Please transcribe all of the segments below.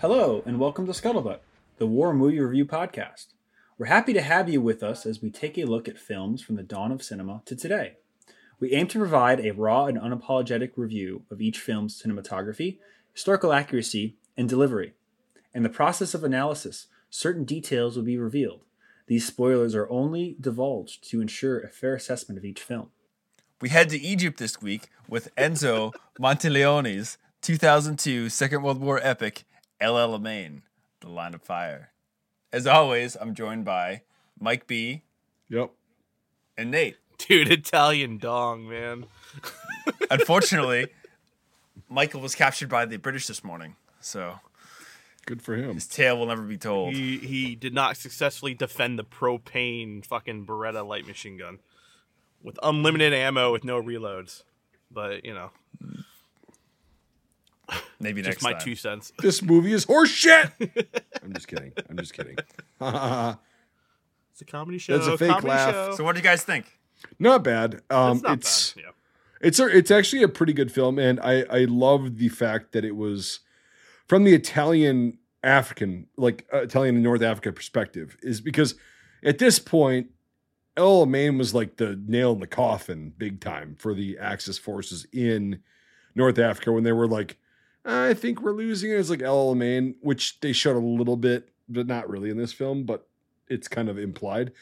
Hello, and welcome to Scuttlebutt, the War Movie Review Podcast. We're happy to have you with us as we take a look at films from the dawn of cinema to today. We aim to provide a raw and unapologetic review of each film's cinematography, historical accuracy, and delivery. In the process of analysis, certain details will be revealed. These spoilers are only divulged to ensure a fair assessment of each film. We head to Egypt this week with Enzo Monteleone's 2002 Second World War epic El Alamein, The Line of Fire. As always, I'm joined by Mike B Yep. and Nate. Dude, Italian dong, man. Unfortunately, Michael was captured by the British this morning, so Good for him. his tale will never be told. He he did not successfully defend the propane fucking Beretta light machine gun with unlimited ammo with no reloads. But you know, Maybe next just my time. two cents. This movie is horseshit. I'm just kidding. I'm just kidding. It's a comedy show. That's a fake comedy laugh. Show. So what do you guys think? not bad. Um, it's not it's bad. Yeah. it's a, it's actually a pretty good film, and I I love the fact that it was from the Italian African like uh, Italian and North Africa perspective is because at this point El Alamein was like the nail in the coffin big time for the Axis forces in North Africa when they were like I think we're losing it. It's like Alamein, which they showed a little bit, but not really in this film, but it's kind of implied.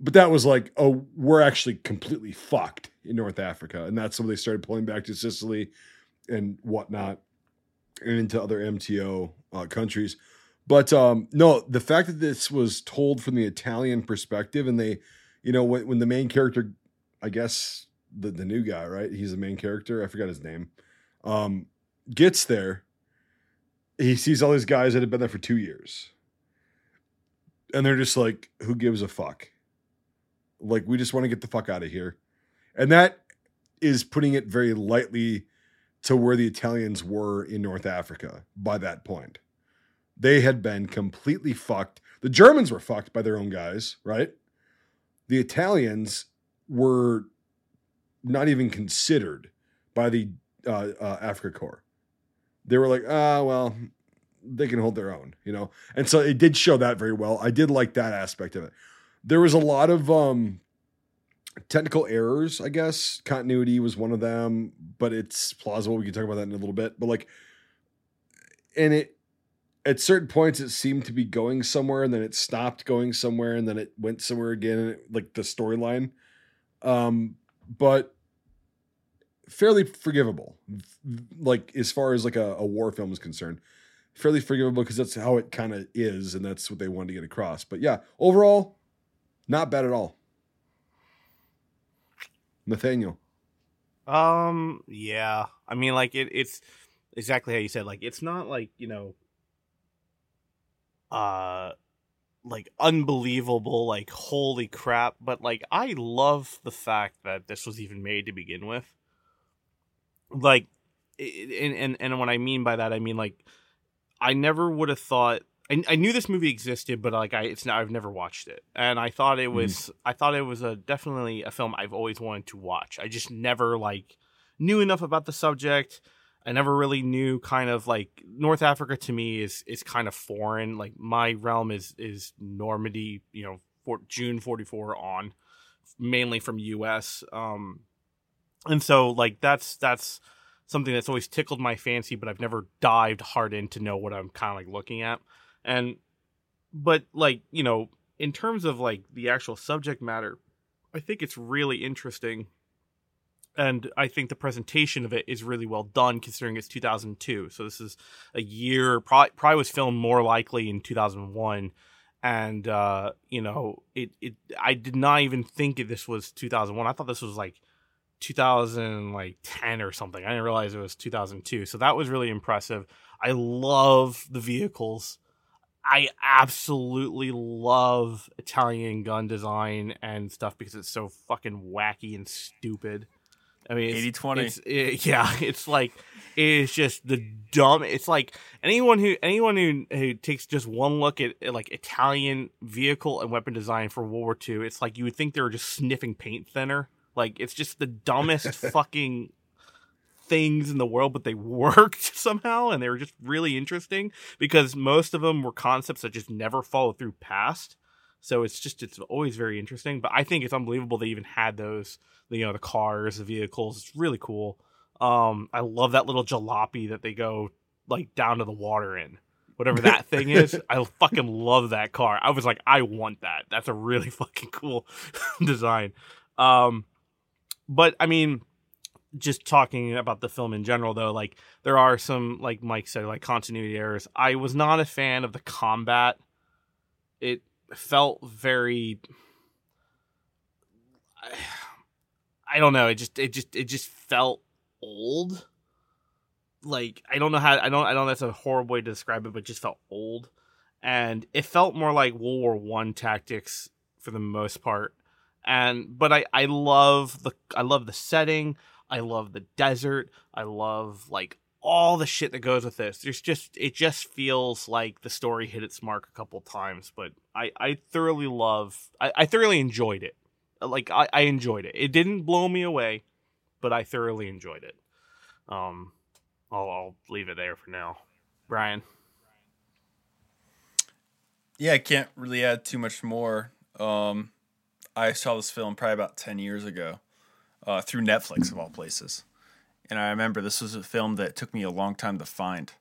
But that was like, oh, we're actually completely fucked in North Africa. And that's when they started pulling back to Sicily and whatnot and into other MTO uh, countries. But um, no, the fact that this was told from the Italian perspective and they, you know, when, when the main character, I guess the, the new guy, right? He's the main character. I forgot his name. Um, gets there. He sees all these guys that have been there for two years. And they're just like, who gives a fuck? Like, we just want to get the fuck out of here. And that is putting it very lightly to where the Italians were in North Africa by that point. They had been completely fucked. The Germans were fucked by their own guys, right? The Italians were not even considered by the uh, uh, Afrika Korps. They were like, ah, well, they can hold their own, you know? And so it did show that very well. I did like that aspect of it. There was a lot of um, technical errors, I guess. Continuity was one of them, but it's plausible. We can talk about that in a little bit. But like, and it, at certain points, it seemed to be going somewhere, and then it stopped going somewhere, and then it went somewhere again, like the storyline. Um, but fairly forgivable, like as far as like a, a war film is concerned fairly forgivable because that's how it kind of is, and that's what they wanted to get across. But yeah, overall, not bad at all. Nathaniel, Um. Yeah. I mean, like it. It's exactly how you said. Like it's not like you know. Uh, like unbelievable. Like holy crap! But like I love the fact that this was even made to begin with. Like, and and and what I mean by that, I mean like, I never would have thought. I, I knew this movie existed, but like I, it's not. I've never watched it, and I thought it was. I thought it was a definitely a film I've always wanted to watch. I just never like knew enough about the subject. I never really knew kind of like North Africa to me is is kind of foreign. Like my realm is is Normandy, you know, for June 44 on mainly from US. Um and so like that's that's something that's always tickled my fancy, but I've never dived hard in to know what I'm kind of like looking at. And but like, you know, in terms of like the actual subject matter, I think it's really interesting and I think the presentation of it is really well done considering it's 2002. So this is a year probably, probably was filmed more likely in 2001 and uh you know it it I did not even think this was 2001. I thought this was like 2010 or something. I didn't realize it was 2002. So that was really impressive. I love the vehicles. I absolutely love Italian gun design and stuff because it's so fucking wacky and stupid. I mean, it's, 80-20. it- yeah, it's like it's just the dumb. It's like anyone who anyone who, who takes just one look at, at, like Italian vehicle and weapon design for World War II, it's like you would think they were just sniffing paint thinner. Like it's just the dumbest fucking things in the world, but they worked somehow and they were just really interesting because most of them were concepts that just never followed through past. So it's just it's always very interesting. But I think it's unbelievable they even had those, you know, the cars, the vehicles. It's really cool. Um, I love that little jalopy that they go like down to the water in. Whatever that thing is, I fucking love that car. I was like, I want that. That's a really fucking cool design. Um, but I mean, just talking about the film in general, though, like there are some, like Mike said, like continuity errors. I was not a fan of the combat. It felt very. I, don't know. It just, it just, it just felt old. Like I don't know how I don't I don't know that's a horrible way to describe it, but it just felt old, and it felt more like World War One tactics for the most part. And but I I love the I love the setting. I love the desert. I love like all the shit that goes with this. There's just it just feels like the story hit its mark a couple times, but I I thoroughly love I, I thoroughly enjoyed it. Like I, I enjoyed it. It didn't blow me away, but I thoroughly enjoyed it. Um, I'll I'll leave it there for now. Brian. Yeah, I can't really add too much more. Um, I saw this film probably about ten years ago uh, through Netflix of all places, and I remember this was a film that took me a long time to find.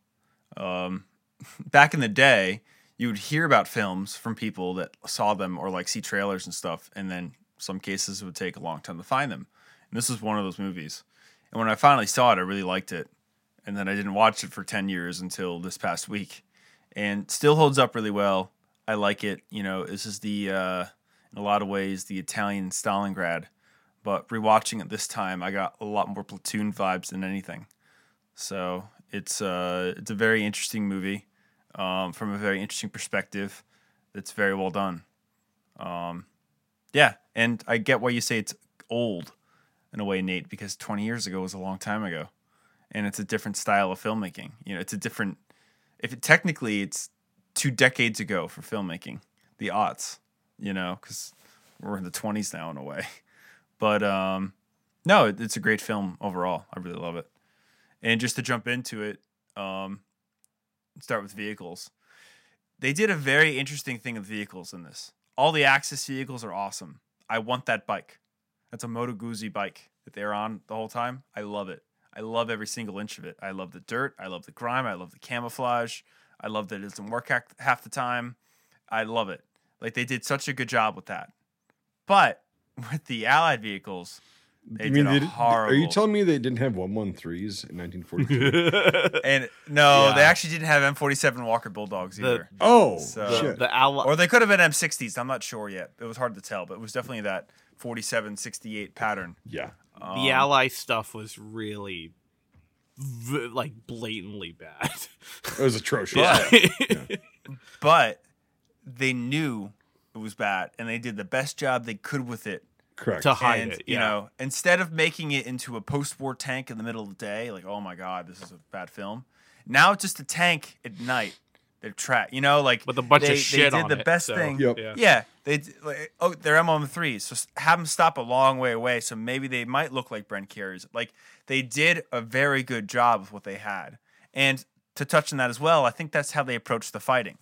Um, back in the day, you would hear about films from people that saw them or like see trailers and stuff, and then some cases it would take a long time to find them. And this was one of those movies. And when I finally saw it, I really liked it. And then I didn't watch it for 10 years until this past week. And still holds up really well. I like it. You know, this is the, uh, in a lot of ways, the Italian Stalingrad. But rewatching it this time, I got a lot more platoon vibes than anything. So it's, uh, it's a very interesting movie um, from a very interesting perspective. It's very well done. Um, yeah. And I get why you say it's old in a way, Nate, because 20 years ago was a long time ago, and it's a different style of filmmaking. You know, it's a different. If it technically it's two decades ago for filmmaking, the aughts, you know, because we're in the 20s now in a way. But um, no, it, it's a great film overall. I really love it. And just to jump into it, um, start with vehicles. They did a very interesting thing with vehicles in this. All the Axis vehicles are awesome. I want that bike. That's a Moto Guzzi bike that they're on the whole time. I love it. I love every single inch of it. I love the dirt. I love the grime. I love the camouflage. I love that it doesn't work half the time. I love it. Like they did such a good job with that. But with the Allied vehicles, they You mean did a they- horrible. Are you telling me they didn't have 113s in 1942? And no, Yeah. they actually didn't have M47 Walker Bulldogs The- either. oh, So- the, shit. the ally or they could have been M60s. I'm not sure yet. It was hard to tell, but it was definitely that 47 68 pattern. yeah. Um, the ally stuff was really v- like blatantly bad. It was atrocious. But- but they knew it was bad and they did the best job they could with it Correct. to hide and it. you know instead of making it into a post-war tank in the middle of the day like oh my god this is a bad film now it's just a tank at night they're trapped you know like with a bunch they, of shit they did on the it, best so, thing Yep. Yeah. yeah they like, oh they're mm3s so have them stop a long way away so maybe they might look like Bren carriers like they did a very good job of what they had and to touch on that as well i think that's how they approached the fighting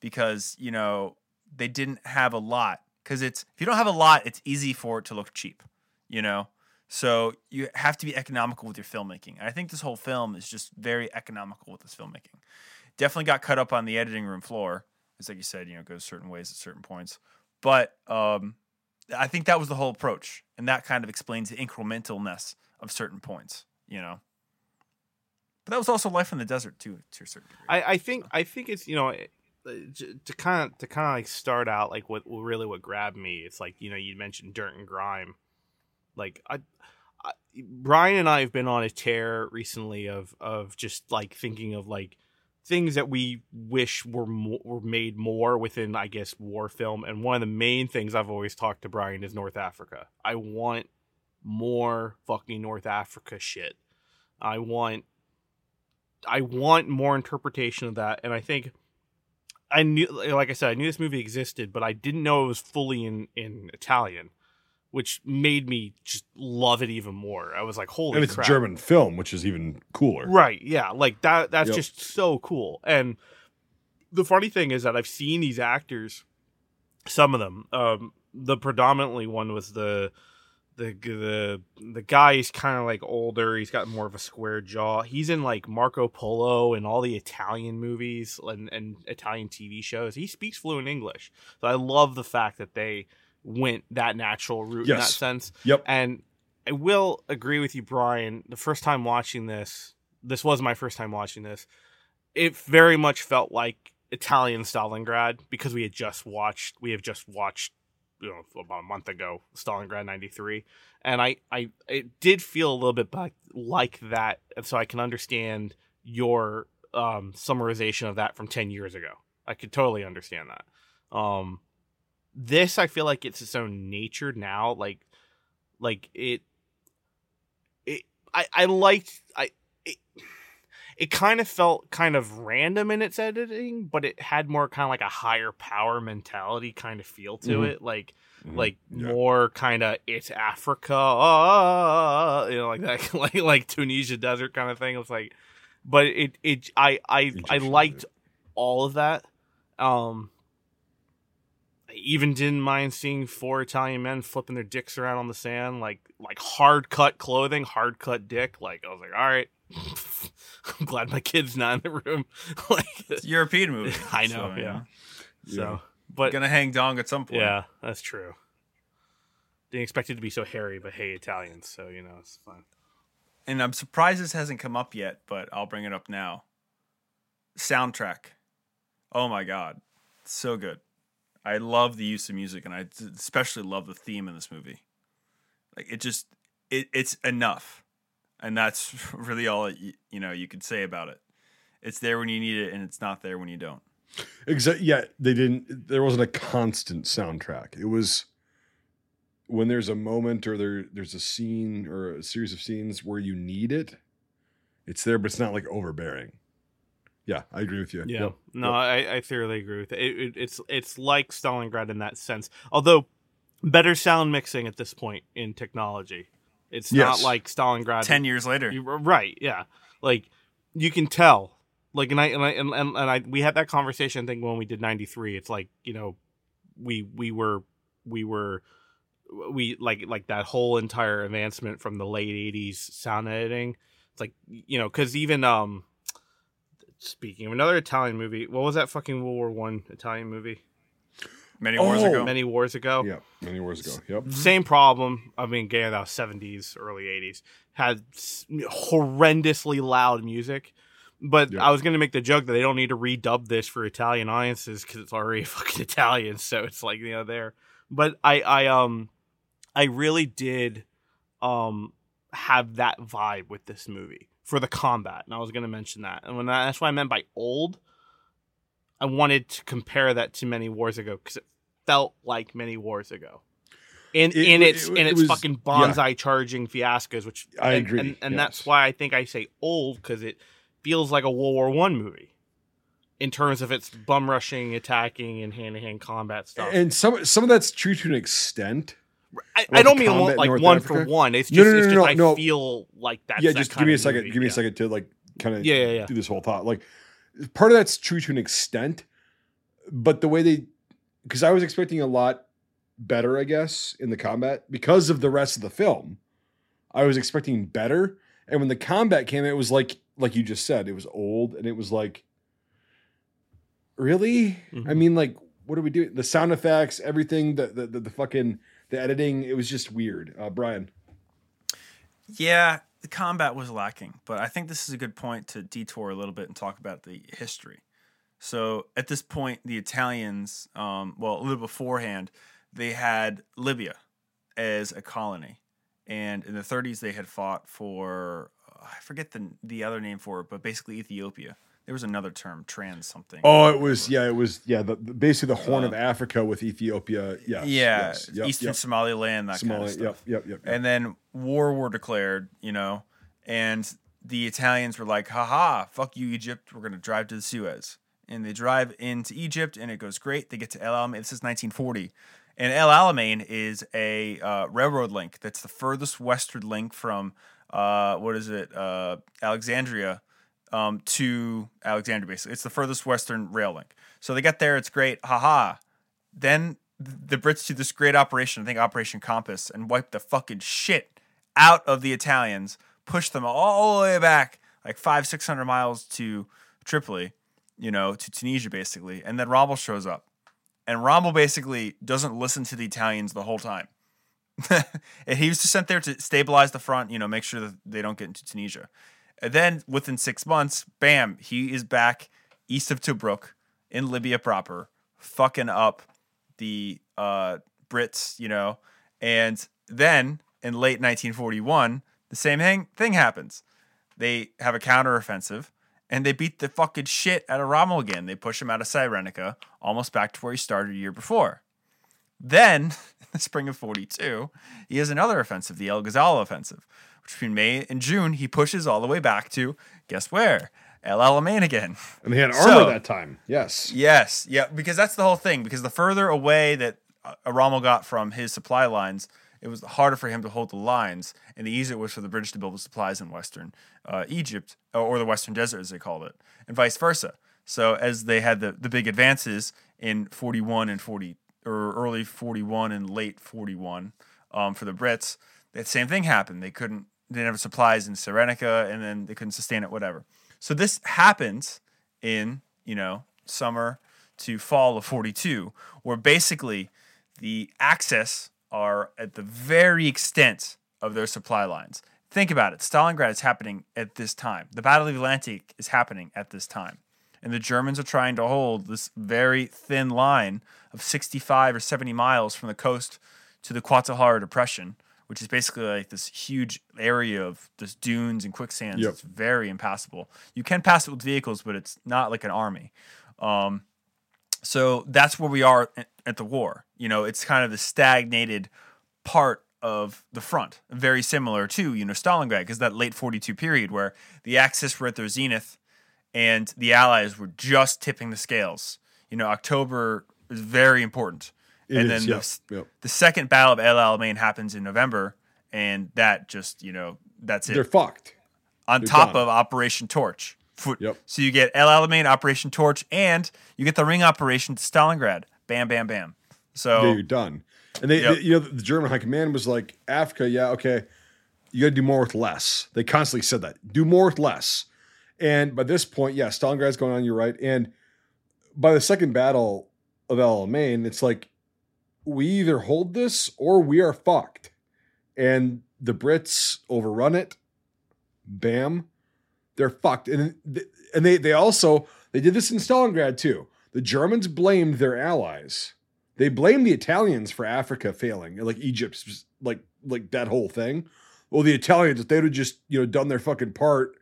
because you know they didn't have a lot. Because it's if you don't have a lot it's easy for it to look cheap you know? So you have to be economical with your filmmaking. And i think this whole film is just very economical with this filmmaking. Definitely got cut up on the editing room floor. It's like you said you know goes certain ways at certain points. But um i think that was the whole approach. And that kind of explains the incrementalness of certain points you know? But that was also life in the desert too to a certain degree. I, I think I think it's you know to kind of to kind of like start out like what really what grabbed me. It's like you know you mentioned dirt and grime, like I, I Brian and I have been on a tear recently of of just like thinking of like things that we wish were were made more within I guess war film. And one of the main things I've always talked to Brian is North Africa. I want more fucking North Africa shit. I want I want more interpretation of that, and I think I knew, like I said, I knew this movie existed, but I didn't know it was fully in in Italian. which made me just love it even more. I was like, holy and it's crap. German film, which is even cooler. Right. Yeah. Like that. That's Yep. just so cool. And the funny thing is that I've seen these actors, some of them. Um, the predominantly one was the the the the guy. is kind of like older. He's got more of a square jaw. He's in like Marco Polo and all the Italian movies and and Italian TV shows. He speaks fluent English. So I love the fact that they went that natural route in that sense. Yep. And I will agree with you, Brian. The first time watching this, this was my first time watching this. It very much felt like Italian Stalingrad because we had just watched. We have just watched, you know, about a month ago, Stalingrad '93, and I, I, it did feel a little bit like that, and so I can understand your um, summarization of that from ten years ago. I could totally understand that. Um, this I feel like it's its own nature now. Like, like it, it. I I liked I. It, kind of felt kind of random in its editing, but it had more kind of like a higher power mentality kind of feel to Mhm. it, like Mhm. like Yeah. more kind of it's Africa, ah, you know, like that, like like Tunisia desert kind of thing. It was like, but it it I I I liked all of that. Um, I even didn't mind seeing four Italian men flipping their dicks around on the sand, like like hard cut clothing, hard cut dick. Like I was like, all right, I'm glad my kid's not in the room. like, It's a European movie. I know, you yeah. Yeah. so, but Gonna hang dong at some point. yeah, that's true. Didn't expect it to be so hairy, but hey, Italians, so you know it's fine. And I'm surprised this hasn't come up yet, but I'll bring it up now. Soundtrack. Oh my god. So good. I love the use of music and I especially love the theme in this movie. Like it just it it's enough. And that's really all you, you know you could say about it. It's there when you need it and it's not there when you don't. Exactly. Yeah, they didn't. There wasn't a constant soundtrack. It was when there's a moment or there there's a scene or a series of scenes where you need it. It's there, but it's not like overbearing. Yeah, I agree with you. Yeah, Yep. no, Yep. I, I thoroughly agree with it. It, it. It's it's like Stalingrad in that sense, although better sound mixing at this point in technology. It's not Yes. like Stalingrad. Ten years later. You- right? Yeah, like you can tell. Like and I and I and, and, and I we had that conversation. I think when we did ninety three, it's like you know, we we were we were we like like that whole entire advancement from the late eighties sound editing. It's like you know because even um speaking of another Italian movie, what was that fucking World War One Italian movie? Many wars Oh. ago. Many wars ago. Yeah, many wars ago. Yep. Same problem. I mean, again, that was seventies, early eighties. Had horrendously loud music. But Yep. I was going to make the joke that they don't need to redub this for Italian audiences because it's already fucking Italian. So it's like you know there. But I, I, um, I really did, um, have that vibe with this movie for the combat, and I was going to mention that. And when I, that's what I meant by old. I wanted to compare that to many wars ago because it felt like many wars ago. In It- in its it in its was- fucking banzai charging fiascos, which I and, agree, and, and yes. that's why I think I say old because it feels like a World War One movie in terms of its bum rushing, attacking, and hand to hand combat stuff. And some some of that's true to an extent. I, I don't mean one, like North one Africa? for one. It's just, no, no, it's no, just no, I feel like that. yeah, just give me a second. movie. Give me Yeah. a second to like kind of Yeah, yeah, yeah. do this whole thought. Like part of that's true to an extent, but the way they because I was expecting a lot better, I guess, in the combat because of the rest of the film. I was expecting better, and when the combat came, it was like like you just said, it was old, and it was like, really? I Mhm. mean, like, what are we doing? The sound effects, everything, the the the, the fucking the editing, it was just weird. Uh, Brian, Yeah, the combat was lacking, but I think this is a good point to detour a little bit and talk about the history. So at this point, the Italians, um, well, a little beforehand, they had Libya as a colony, and in the 30s they had fought for I forget the the other name for it, but basically Ethiopia. There was another term, trans something. Oh, it was yeah, it was yeah. The, the- basically the Horn of Uh, Africa with Ethiopia. Yes, yeah, yes, yep, Eastern yep. Somaliland, that kind of stuff. Yep, yep, yep. And then war were declared, you know, and the Italians were like, haha, fuck you, Egypt. We're going to drive to the Suez. And they drive into Egypt and it goes great. They get to El Alamein. This is 1940. And El Alamein is a uh, railroad link that's the furthest western link from uh, what is it, uh, Alexandria um, to Alexandria. Basically, it's the furthest western rail link. So they get there, it's great, haha. Then the Brits do this great operation, I think Operation Compass, and wipe the fucking shit out of the Italians, push them all the way back, like five, six hundred miles to Tripoli, you know, to Tunisia basically. And then Rommel shows up. And Rommel basically doesn't listen to the Italians the whole time. and he was just sent there to stabilize the front, you know, make sure that they don't get into Tunisia. And then within six months, bam, he is back east of Tobruk in Libya proper, fucking up the uh, Brits, you know. And then in late 1941, the same thing, thing happens. They have a counteroffensive and they beat the fucking shit out of Rommel again. They push him out of Cyrenaica, almost back to where he started a year before. Then, in the spring of 42, he has another offensive, the El Ghazal offensive, which between May and June, he pushes all the way back to, guess where? El Alamein again. And they had armor So- that time. Yes. Yes, yeah, because that's the whole thing. Because the further away that uh, Rommel got from his supply lines, it was harder for him to hold the lines, and the easier it was for the British to build the supplies in Western uh, Egypt or, the Western Desert, as they called it, and vice versa. So as they had the, the big advances in 41 and 40 or early 41 and late 41 um, for the Brits, that same thing happened. They couldn't they have supplies in Cyrenaica, and then they couldn't sustain it, whatever. So this happens in you know summer to fall of 42 where basically the access are at the very extent of their supply lines think about it stalingrad is happening at this time the battle of the atlantic is happening at this time and the germans are trying to hold this very thin line of 65 or 70 miles from the coast to the Qattara depression which is basically like this huge area of this dunes and quicksands Yep. it's very impassable you can pass it with vehicles but it's not like an army um, so that's where we are at- at the war. You know, it's kind of the stagnated part of the front, very similar to you know Stalingrad, because that late '42 period where the Axis were at their zenith, and the Allies were just tipping the scales. You know, October is very important, It and is, then yep, the, yep. the second Battle of El Alamein happens in November, and that just you know that's it They're fucked. on They're top done. of Operation Torch. Yep. So you get El Alamein, Operation Torch, and you get the ring operation to Stalingrad. Bam, bam, bam. So Yeah, you're done. And they, Yep. they- you know, the German High Command was like, Africa, yeah, okay, you got to do more with less. They constantly said that. Do more with less. And by this point, yeah, Stalingrad's going on, you're right. And by the second battle of Alamein, it's like, we either hold this or we are fucked. And the Brits overrun it. Bam. They're fucked. And, and they, they also, they did this in Stalingrad too. The Germans blamed their allies they blame the Italians for Africa failing, like Egypt's like like that whole thing. Well, the Italians, if they'd have just you know done their fucking part,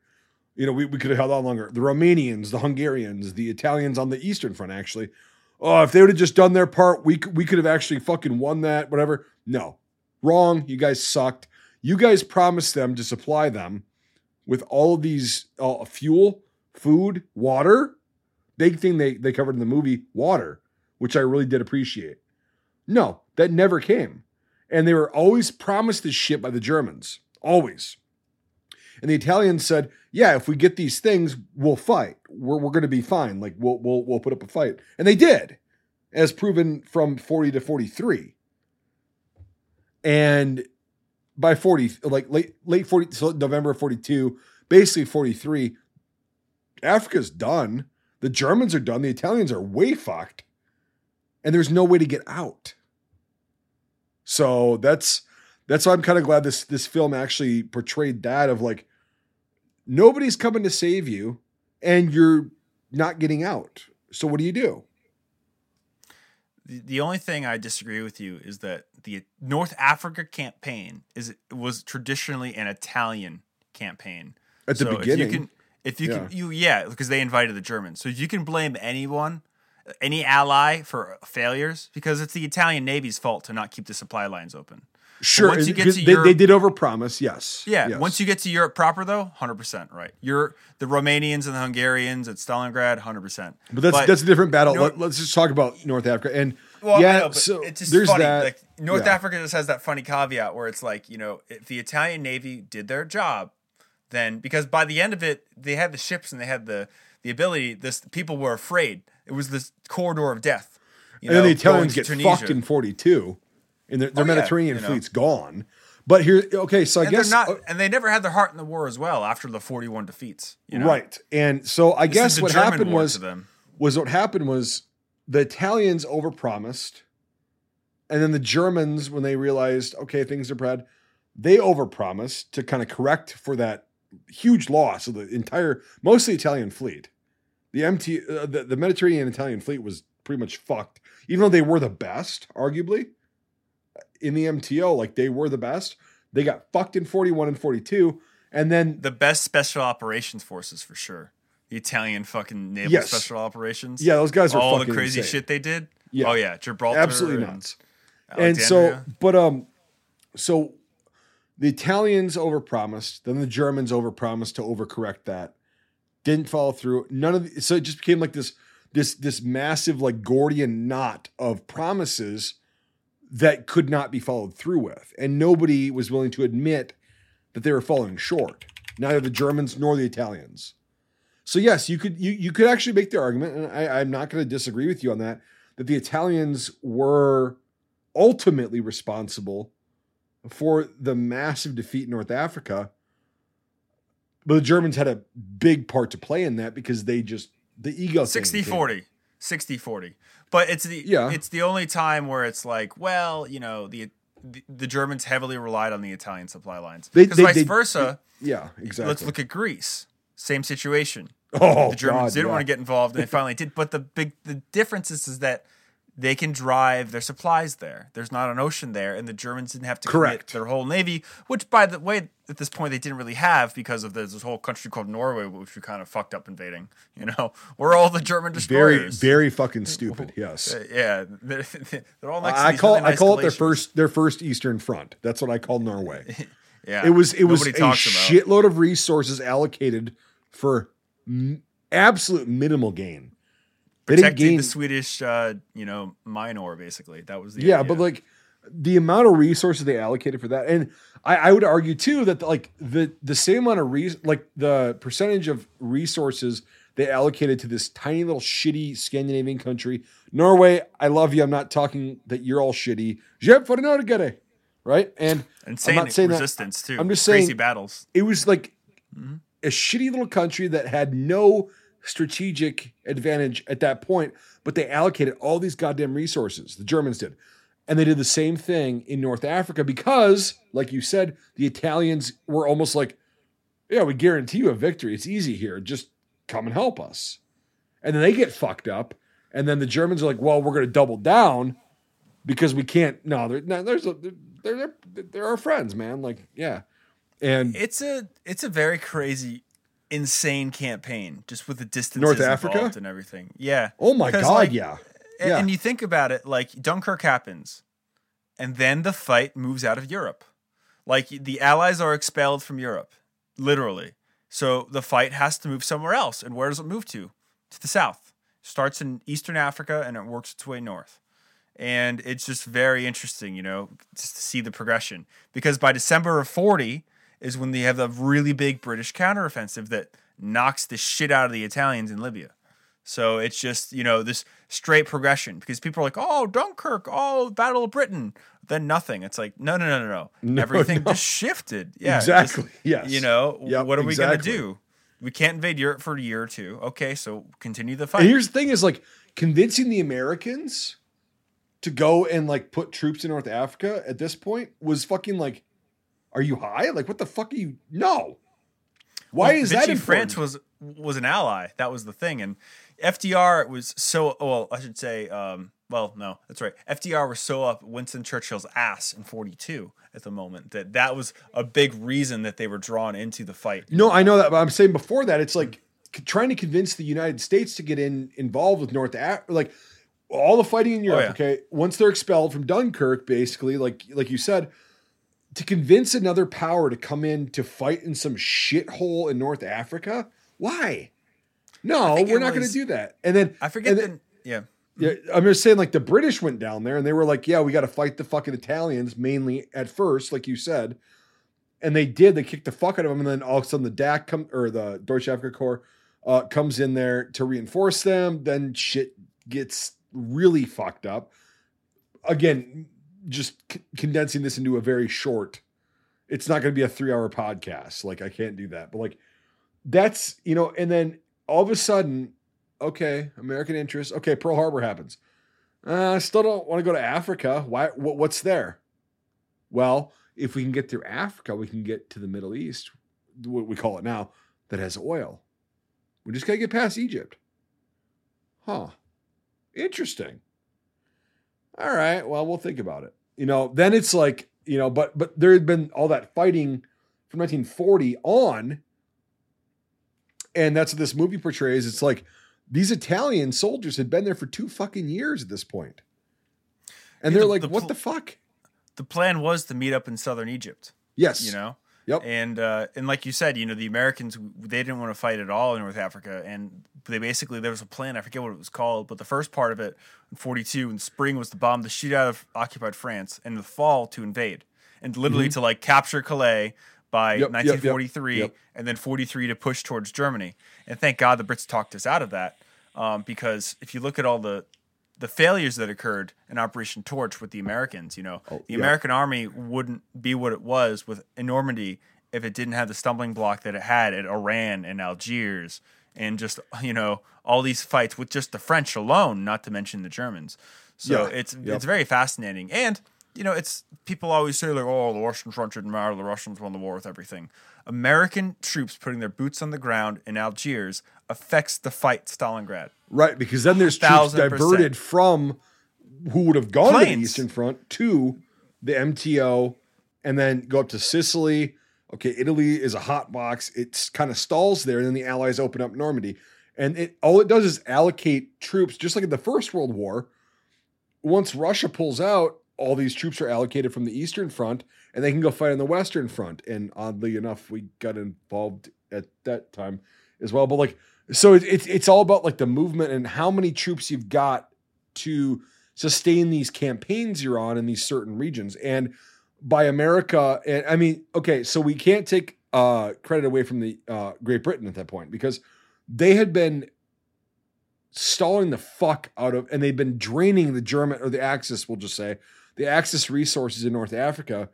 you know, we, we could have held on longer. The Romanians, the Hungarians, the Italians on the Eastern Front, actually. Oh, if they would have just done their part, we we could have actually fucking won that. Whatever. No, wrong. You guys sucked. You guys promised them to supply them with all of these uh, fuel, food, water. Big thing they they covered in the movie, water which I really did appreciate. No, that never came. And they were always promised this shit by the Germans. Always. And the Italians said, yeah, if we get these things, we'll fight. We're, we're going to be fine. Like, we'll, we'll, we'll put up a fight. And they did, as proven from 40 to 43. And by 40, like late, late 40, so November 42, basically 43, Africa's done. The Germans are done. The Italians are way fucked and there's no way to get out. So that's that's why I'm kind of glad this this film actually portrayed that of like nobody's coming to save you and you're not getting out. So what do you do? the, the only thing I disagree with you is that the North Africa campaign is was traditionally an Italian campaign. At the So beginning, if you can, if you Yeah. can, you yeah, because they invited the Germans. So if you can blame anyone, any ally for failures, because it's the Italian Navy's fault to not keep the supply lines open. Sure, once you get to they, Europe- they did overpromise. Yes, Yeah, yes. once you get to Europe proper, though, hundred percent right. You're the Romanians and the Hungarians at Stalingrad, hundred percent. but that's that's a different battle. you know- Let, us just talk about North Africa and Well, Yeah, know, but so it's just there's funny. that- Like North yeah. Africa just has that funny caveat where it's like, you know, if the Italian Navy did their job, then because by the end of it, they had the ships and they had the the ability. This people were afraid. It was this corridor of death. You and then know, the going Italians get Tunisia. fucked in 42 and their, their Oh, yeah, Mediterranean know. fleet's gone. But here, okay, so I and guess not, uh, and they never had their heart in the war as well after the forty-one defeats. You know? right. And so I This guess what German happened was them. was what happened was the Italians overpromised, and then the Germans, when they realized okay things are bad, they overpromised to kind of correct for that huge loss of the entire most of the Italian fleet. The MT uh, the, the Mediterranean Italian fleet was pretty much fucked, even though they were the best, arguably in the MTO, like they were the best. They got fucked in 41 and 42. And then the best special operations forces for sure. The Italian fucking naval Yes. special operations. yeah, those guys are all the crazy insane. shit they did. Yeah. Oh yeah, Gibraltar. absolutely and nuts. and so but um so the italians overpromised then the germans overpromised to overcorrect that didn't follow through none of the, so it just became like this this this massive like gordian knot of promises that could not be followed through with. And nobody was willing to admit that they were falling short neither the germans nor the italians. So yes you could you, you could actually make the argument and I, i'm not going to disagree with you on that that the italians were ultimately responsible for the massive defeat in North Africa. But the Germans had a big part to play in that because they just the ego thing 60 40 60 40 but it's the Yeah. it's the only time where it's like well you know the the, the germans heavily relied on the italian supply lines because vice they- versa Yeah, exactly. let's look at greece same situation oh, the germans God, didn't yeah. want to get involved and they finally did but the big the difference is, is that they can drive their supplies there. There's not an ocean there, and the Germans didn't have to commit their whole navy, which, by the way, at this point they didn't really have because of this whole country called Norway, which we kind of fucked up invading. You know, we're all the German very destroyers. very very fucking stupid. Yes. Uh, yeah, they're, they're all next. to I these call really I nice call it their first their first Eastern Front. That's what I call Norway. Yeah, It was it was a about. shitload of resources allocated for m- absolute minimal gain. Protecting gain the Swedish, uh, you know, minor basically. That was the yeah, idea. but like the amount of resources they allocated for that, and I, I would argue too that like the the same amount of re- like the percentage of resources they allocated to this tiny little shitty Scandinavian country, Norway. I love you. I'm not talking that you're all shitty. Jeb for Norge, right? And insane I'm not saying that- resistance too. I'm just crazy saying- battles. it was like Mm-hmm. a shitty little country that had no strategic advantage at that point, but they allocated all these goddamn resources. The Germans did. And they did the same thing in North Africa because, like you said, the Italians were almost like, yeah, we guarantee you a victory. It's easy here. Just come and help us. And then they get fucked up. And then the Germans are like, well, we're going to double down because we can't. No, no there's a, they're, they're, they're our friends, man. Like, yeah. And It's a it's a very crazy, insane campaign just with the distances North Africa? involved and everything. Yeah. Oh my god, like, yeah. And, Yeah. and you think about it, like Dunkirk happens, and then the fight moves out of Europe. Like the Allies are expelled from Europe, literally. So the fight has to move somewhere else. And where does it move to? To the south. Starts in Eastern Africa and it works its way north. And it's just very interesting, you know, just to see the progression. Because by December of 40 is when they have the really big British counteroffensive that knocks the shit out of the Italians in Libya. So it's just, you know, this straight progression because people are like, oh, Dunkirk, oh, Battle of Britain. Then nothing. It's like, no, no, no, no, no. No, Everything no. just shifted. Yeah. just, exactly. yes. you know, Yep, what are we going to do? We can't invade Europe for a year or two. Okay, so continue the And fight. here's the thing: is like convincing the Americans to go and like put troops in North Africa at this point was fucking like, are you high? Like, what the fuck are you? No. Why Well, is that important? France was was an ally. That was the thing, and FDR was so. Well, I should say. Um, well, no, that's right. FDR was so up Winston Churchill's ass in '42 at the moment that that was a big reason that they were drawn into the fight. No, I know that, but I'm saying before that, it's like trying to convince the United States to get in involved with North Africa, like all the fighting in Europe. yeah. Okay, once they're expelled from Dunkirk, basically, like like you said, to convince another power to come in to fight in some shithole in North Africa, why? No, we're not going to do that. And then I forget and the yeah. Yeah, I'm just saying, like the British went down there and they were like, "Yeah, we got to fight the fucking Italians." Mainly at first, like you said, and they did. They kicked the fuck out of them, and then all of a sudden the DAK come or the Deutsche Afrika Korps uh, comes in there to reinforce them. Then shit gets really fucked up. Again, just c- condensing this into a very short. It's not going to be a three-hour podcast. Like I can't do that, but like that's you know, and then all of a sudden okay, American interest. Okay, Pearl Harbor happens. Uh, I still don't want to go to Africa. Why? What, what's there? Well, if we can get through Africa, we can get to the Middle East, what we call it now, that has oil. We just gotta get past Egypt. Huh. Interesting. All right. Well, we'll think about it. You know, then it's like, you know, but but there had been all that fighting from 1940 on. And that's what this movie portrays. It's like these Italian soldiers had been there for two fucking years at this point. And Yeah, they're the- like, the what pl- the fuck? The plan was to meet up in southern Egypt. Yes. You know. Yep. And uh, and like you said, you know, the Americans they didn't want to fight at all in North Africa, and they basically there was a plan. I forget what it was called, but the first part of it in '42 in spring was to bomb the shit out of occupied France, and in the fall to invade, and literally to like capture Calais by Mm-hmm. Yep, yep, yep, 1943, yep. and then 43 to push towards Germany. And thank God the Brits talked us out of that, um, because if you look at all the the failures that occurred in Operation Torch with the Americans, you know, Oh, the yeah. American army wouldn't be what it was with in Normandy if it didn't have the stumbling block that it had at Oran and Algiers and just you know all these fights with just the French alone, not to mention the Germans. So Yeah. it's Yep. it's very fascinating, and you know it's people always say like, oh, the Russian front didn't matter, the Russians won the war with everything. American troops putting their boots on the ground in Algiers affects the fight Stalingrad. Right, because then there's troops diverted from who would have gone to the Eastern Front to the MTO and then go up to Sicily. Okay, Italy is a hot box. It kind of stalls there, and then the Allies open up Normandy. And it all it does is allocate troops, just like in the First World War. Once Russia pulls out, all these troops are allocated from the Eastern Front, and they can go fight on the Western Front. And oddly enough, we got involved at that time as well. But like, so it, it's it's all about like the movement and how many troops you've got to sustain these campaigns you're on in these certain regions. And by America, and I mean, okay, so we can't take uh, credit away from the uh, Great Britain at that point because they had been stalling the fuck out of, and they've been draining the German or the Axis, we'll just say, the Axis resources in North Africa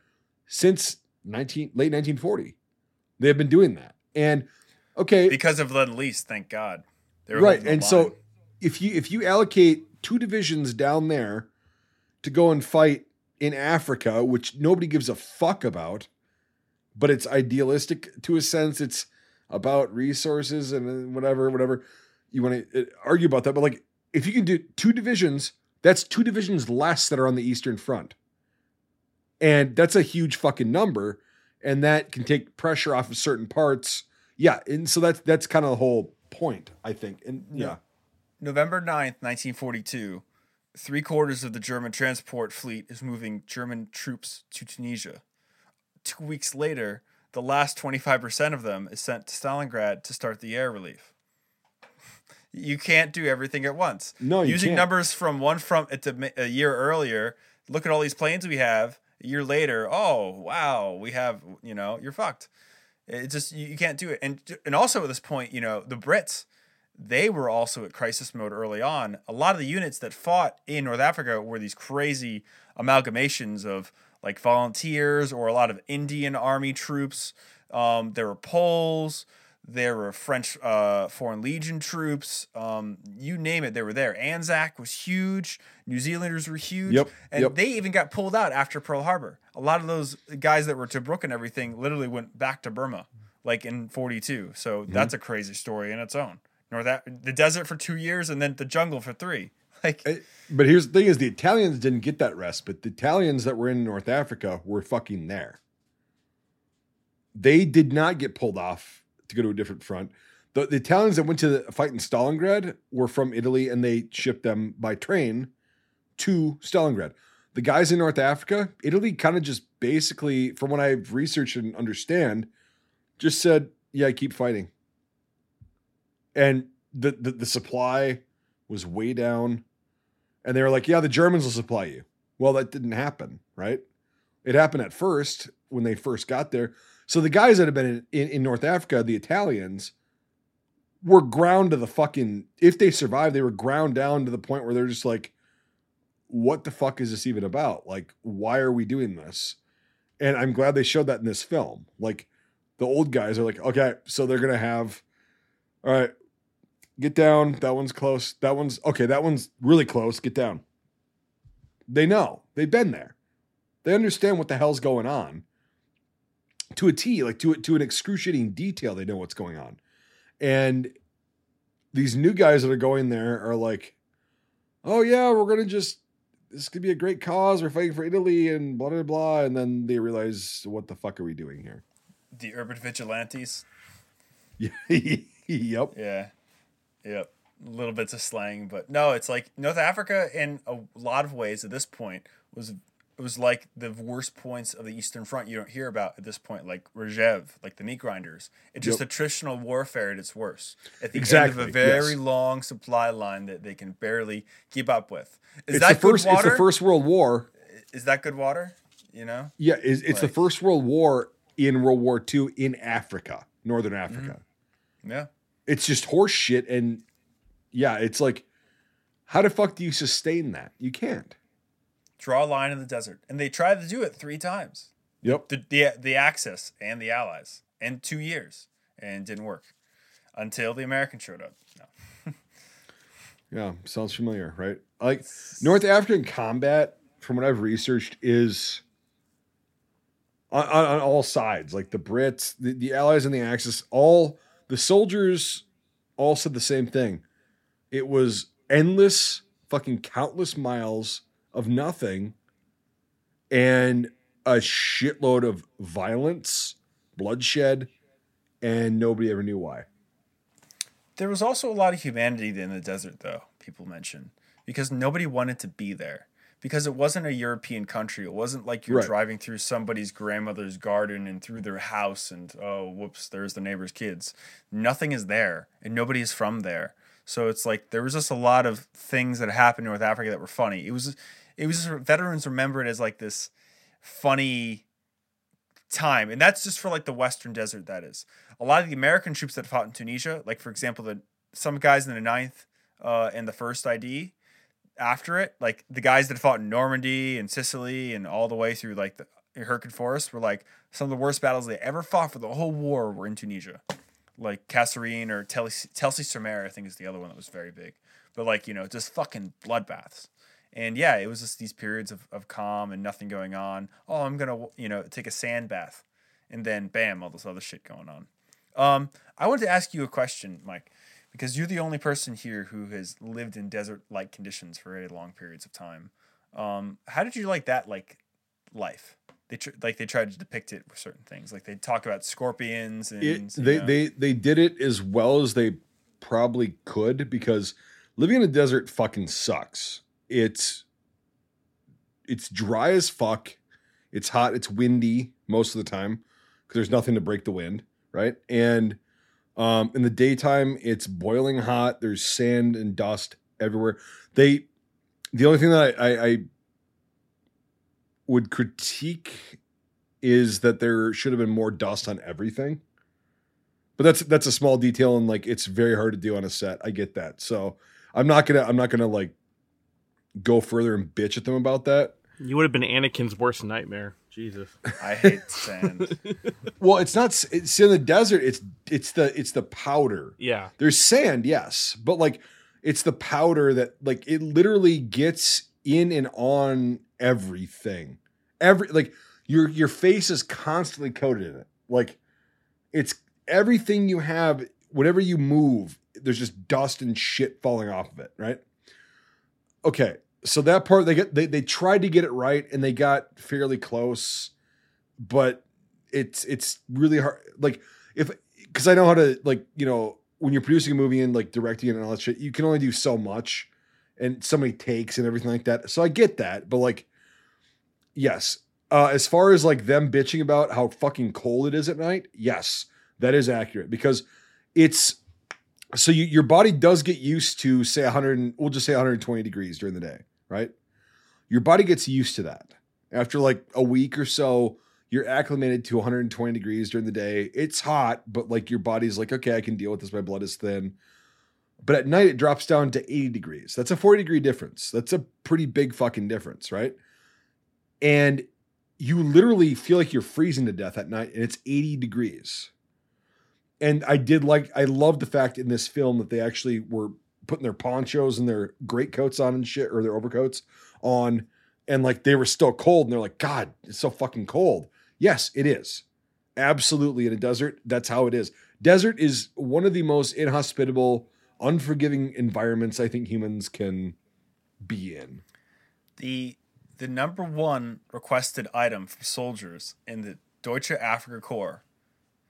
since 19 late 1940. They have been doing that, and okay, because of Lend Lease, thank God. Right and so if you if you allocate two divisions down there to go and fight in africa which nobody gives a fuck about but it's idealistic to a sense it's about resources and uh, whatever whatever you want to argue about that but like if you can do two divisions that's two divisions less that are on the eastern front and that's a huge fucking number and that can take pressure off of certain parts yeah and so that's that's kind of the whole point i think and yeah November 9th, 1942, three quarters of the German transport fleet is moving German troops to Tunisia. Two weeks later, the last 25% of them is sent to Stalingrad to start the air relief. You can't do everything at once. No, you Using can't. numbers from one front at a year earlier, look at all these planes we have. A year later, oh wow, we have you know you're fucked. It just you, can't do it. And and also at this point, you know the Brits, they were also at crisis mode early on. A lot of the units that fought in North Africa were these crazy amalgamations of like volunteers or a lot of Indian army troops. Um, there were Poles, there were French uh, Foreign Legion troops. Um, you name it, they were there. Anzac was huge. New Zealanders were huge. Yep, And yep. they even got pulled out after Pearl Harbor. A lot of those guys that were Tobruk and everything literally went back to Burma, like in 42. So Mm-hmm. that's a crazy story in its own. North the desert for two years and then the jungle for three. Like Eh, But here's the thing: is the Italians didn't get that respite. The Italians that were in North Africa were fucking there. They did not get pulled off to go to a different front. The, the Italians that went to the fight in Stalingrad were from Italy, and they shipped them by train to Stalingrad. The guys in North Africa, Italy, kind of just basically, from what I've researched and understand, just said, "Yeah, keep fighting." And the the, the supply was way down And they were like, yeah, the Germans will supply you. Well, that didn't happen, right? It happened at first when they first got there. So the guys that have been in, in, in North Africa, the Italians, were ground to the fucking. If they survived, they were ground down to the point where they're just like, "What the fuck is this even about? Like, why are we doing this?" And I'm glad they showed that in this film. Like, the old guys are like, "Okay, so they're gonna have, all right, get down. That one's close. That one's okay. That one's really close. Get down." They know. They've been there. They understand what the hell's going on to a T, like to to an excruciating detail. They know what's going on, and these new guys that are going there are like, "Oh yeah, we're gonna just this could be a great cause. We're fighting for Italy and blah blah blah." And then they realize, "What the fuck are we doing here?" The urban vigilantes. Yeah. yep. Yeah. Yep. Little bits of slang, but no, it's like North Africa in a lot of ways at this point was it was like the worst points of the Eastern Front you don't hear about at this point, like Rzhev, like the meat grinders. It's just Yep. attritional warfare at its worst. At the Exactly, end of a very yes. long supply line that they can barely keep up with. Is It's that the first. It's the first World War. Is that good water? You know? Yeah, it's, it's the first World War in World War II in Africa, Northern Africa. Mm-hmm. Yeah. It's just horse shit, and yeah, it's like, how the fuck do you sustain that? You can't. Draw a line in the desert. And they tried to do it three times. Yep. the the the Axis and the Allies in two years, and didn't work until the Americans showed up. No. Yeah, sounds familiar, right? Like North African combat, from what I've researched, is on, on, on all sides. Like the Brits, the, the Allies, and the Axis, all the soldiers all said the same thing. It was endless, fucking countless miles of nothing, and a shitload of violence, bloodshed, and nobody ever knew why. There was also a lot of humanity in the desert, though people mention, because nobody wanted to be there. Because it wasn't a European country. It wasn't like you're Right. driving through somebody's grandmother's garden and through their house and oh whoops, there's the neighbor's kids. Nothing is there and nobody is from there. So it's like there was just a lot of things that happened in North Africa that were funny. It was it was just veterans remember it as like this funny time and that's just for like the western desert that is a lot of the american troops that fought in tunisia like for example the some guys in the ninth uh and the first id after it like the guys that fought in normandy and sicily and all the way through like the Hürtgen Forest were like some of the worst battles they ever fought for the whole war were in Tunisia. Like Kasserine or Telsey sur Mer, I think is the other one that was very big. But like, you know, just fucking bloodbaths. And yeah, it was just these periods of, of calm and nothing going on. Oh, I'm gonna you know take a sand bath, and then bam, all this other shit going on. Um, I wanted to ask you a question, Mike, because you're the only person here who has lived in desert-like conditions for very long periods of time. Um, how did you like that like life? They tr- like they tried to depict it with certain things, like they talk about scorpions and it, they know- they they did it as well as they probably could because living in a desert fucking sucks. It's it's dry as fuck. It's hot. It's windy most of the time because there's nothing to break the wind, right? And um, in the daytime, it's boiling hot. There's sand and dust everywhere. They the only thing that I, I, I would critique is that there should have been more dust on everything. But that's that's a small detail and like it's very hard to do on a set. I get that. So I'm not gonna I'm not gonna like go further and bitch at them about that. You would have been Anakin's worst nightmare. Jesus. I hate sand. Well, it's not s- it's in the desert. It's it's the it's the powder. Yeah. There's sand, yes, but like it's the powder that like it literally gets in and on everything. Every like your your face is constantly coated in it. Like it's everything you have, whatever you move, there's just dust and shit falling off of it, right? Okay. So that part they get they, they tried to get it right and they got fairly close, but it's it's really hard like if because I know how to like you know when you're producing a movie and like directing it and all that shit, you can only do so much, and so many takes and everything like that. So I get that, but like, yes, uh, as far as like them bitching about how fucking cold it is at night, yes, that is accurate because it's so you, your body does get used to say 100. We'll just say 120 degrees during the day, right? Your body gets used to that. After like a week or so, you're acclimated to 120 degrees during the day. It's hot, but like your body's like, okay, I can deal with this. My blood is thin. But at night, it drops down to 80 degrees. That's a 40 degree difference. That's a pretty big fucking difference, right? And you literally feel like you're freezing to death at night, and it's 80 degrees. And I did like, I love the fact in this film that they actually were putting their ponchos and their greatcoats on and shit, or their overcoats on, and like they were still cold, and they're like, God, it's so fucking cold. Yes, it is. Absolutely. In a desert, that's how it is. Desert is one of the most inhospitable, unforgiving environments I think humans can be in. The the number one requested item from soldiers in the Deutsche Afrika Korps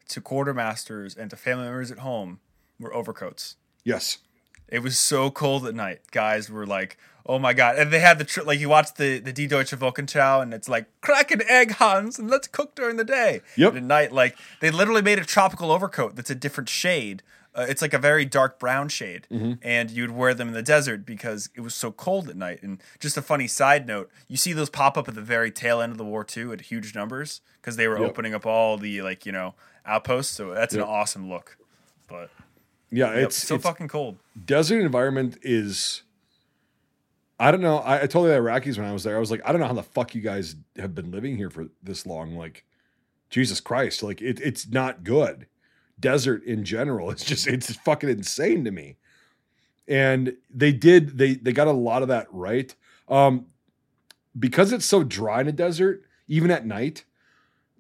to quartermasters and to family members at home were overcoats. Yes. It was so cold at night. Guys were like, "Oh my god!" And they had the tr- like you watch the the Die Deutsche Wochenschau, and it's like crack an egg, Hans, and let's cook during the day. Yep. And at night, like they literally made a tropical overcoat that's a different shade. Uh, it's like a very dark brown shade, and you'd wear them in the desert because it was so cold at night. And just a funny side note: you see those pop up at the very tail end of the war too, at huge numbers because they were Yep. opening up all the like you know outposts. So that's Yep. an awesome look. But Yeah, yep, it's so it's- fucking cold. desert environment is I don't know. I, I told the Iraqis when I was there, I was like, I don't know how the fuck you guys have been living here for this long. Like, Jesus Christ, like it, it's not good. Desert in general, it's just it's fucking insane to me. And they did they they got a lot of that right. Um, because it's so dry in a desert, even at night,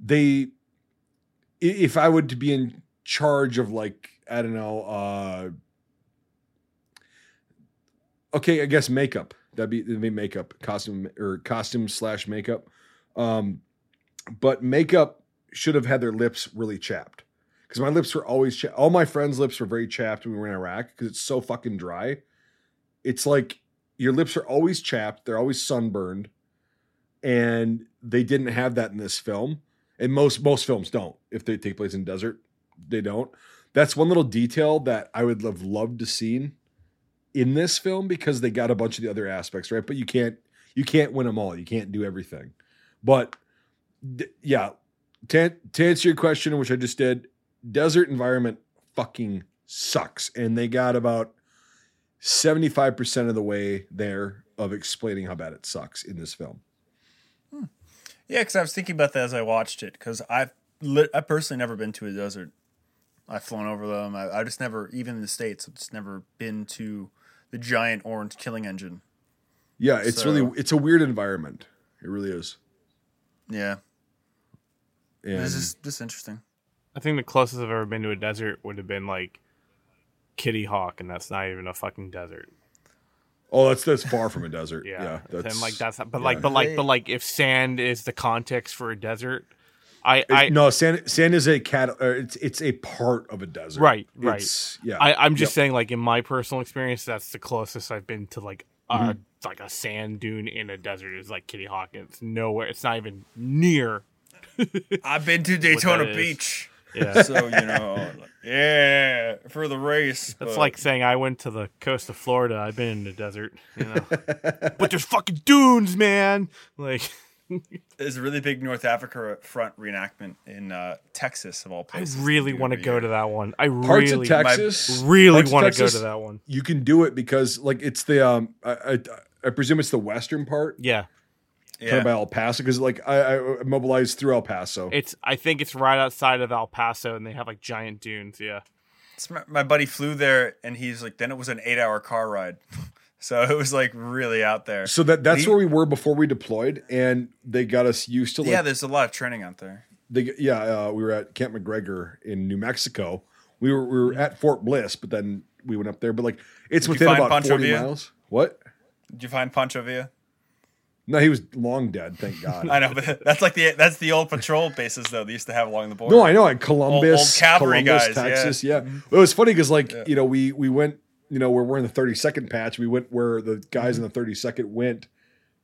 they if I would to be in charge of like I don't know, uh okay, I guess makeup. That'd be that'd be makeup, costume or costume slash makeup. Um, but makeup should have had their lips really chapped because my lips were always cha- all my friends' lips were very chapped when we were in Iraq because it's so fucking dry. It's like your lips are always chapped, they're always sunburned, and they didn't have that in this film. And most most films don't. If they take place in desert, they don't. That's one little detail that I would have loved to seen in this film because they got a bunch of the other aspects right but you can't you can't win them all you can't do everything but d- yeah to, to answer your question which i just did desert environment fucking sucks and they got about 75% of the way there of explaining how bad it sucks in this film hmm. Yeah, because I was thinking about that as I watched it. Because I've I personally never been to a desert. I've flown over them. I, I just never, even in the states, I've just never been to the giant orange killing engine. yeah it's So- really it's a weird environment it really is Yeah, and this is this is interesting. I think the closest I've ever been to a desert would have been like Kitty Hawk, and that's not even a fucking desert. oh that's that's far from a desert Yeah, yeah, that's and like that's but yeah. like but like but like if sand is the context for a desert, I It- I no, sand sand is a cat. Uh, it's it's a part of a desert. Right, right. It's, yeah. I, I'm just Yep. saying, like in my personal experience, that's the closest I've been to like a Mm-hmm. like a sand dune in a desert is like Kitty Hawk. It's nowhere. It's not even near. I've been to Daytona. Beach, Yeah, so you know, yeah, for the race. that's but- like saying I went to the coast of Florida. I've been in the desert, you know. but there's fucking dunes, man. Like there's a really big North Africa front reenactment in uh, Texas of all places. I really want to go to that one. I parts really, of Texas. really want to go to that one. You can do it because like it's the um. I I, I presume it's the western part, Yeah, kind Yeah. of by El Paso, because like I, I mobilized through El Paso. it's. I think it's right outside of El Paso, and they have like giant dunes. Yeah. It's my, my buddy flew there, and he's like, then it was an eight-hour car ride, so it was like really out there. so that that's He- where we were before we deployed, and they got us used to like yeah, there's a lot of training out there. they yeah uh, we were at Camp McGregor in New Mexico. We were we were at Fort Bliss, but then we went up there. But like it's Did within about Pancho forty Villa? miles. What? Did you find Pancho Villa? No, he was long dead. Thank God. I know, but that's like the that's the old patrol bases though they used to have along the border. No, I know. At Columbus, old cavalry Columbus, guys, yeah. Texas. Yeah. It was funny because, like, Yeah. you know, we we went, you know, we're, we're in the 32nd patch. We went where the guys in the 32nd went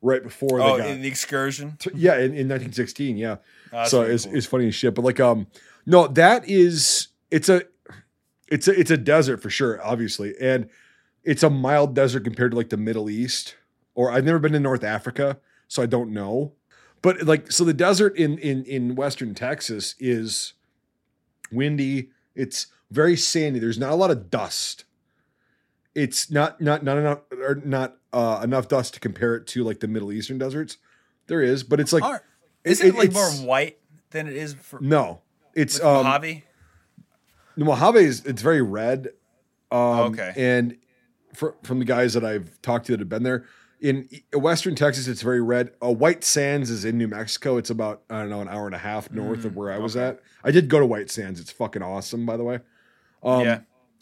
right before Oh, got. in the excursion. t- yeah, in, in 1916. Yeah. Oh, so it's, cool. it's funny as shit. But like, um, no, that is it's a it's a it's a desert for sure, obviously, and it's a mild desert compared to like the Middle East or I've never been to North Africa, so I don't know. But like, so the desert in in in western Texas is windy. It's very sandy. There's not a lot of dust. It's not not not enough or not uh, enough dust to compare it to like the Middle Eastern deserts. There is, but it's like Aren't- Isn't it- it, like more white than it is for no, it's um, Mojave? the Mojave is it's very red. Um, Okay. And fr- from the guys that I've talked to that have been there, in Western Texas, it's very red. Uh, White Sands is in New Mexico. It's about I don't know an hour and a half north of Mm, where I was okay. at. I did go to White Sands. It's fucking awesome, by the way. Um, yeah.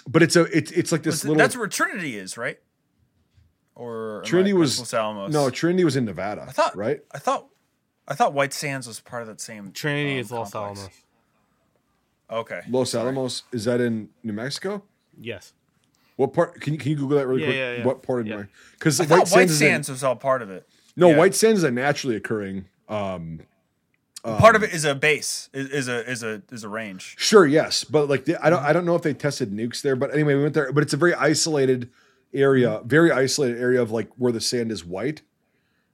But it's a it's it's like this Was it- little. that's where Trinity is, right? Or Trinity was- Los Alamos. no Trinity was in Nevada. I thought right. I thought I thought White Sands was part of that same Trinity um, is Los complex. Alamos. Okay. Los Sorry. Alamos is that in New Mexico? Yes. What part? Can you can you Google that really Yeah, quick? yeah, yeah. What part of Yeah. New Because White White Sands is in- was all part of it. no yeah. White Sands is a naturally occurring. Um, part of it is a base, is, is a is a is a range. Sure, yes, but like the, I don't I don't know if they tested nukes there, but anyway, we went there. But it's a very isolated area, very isolated area of like where the sand is white.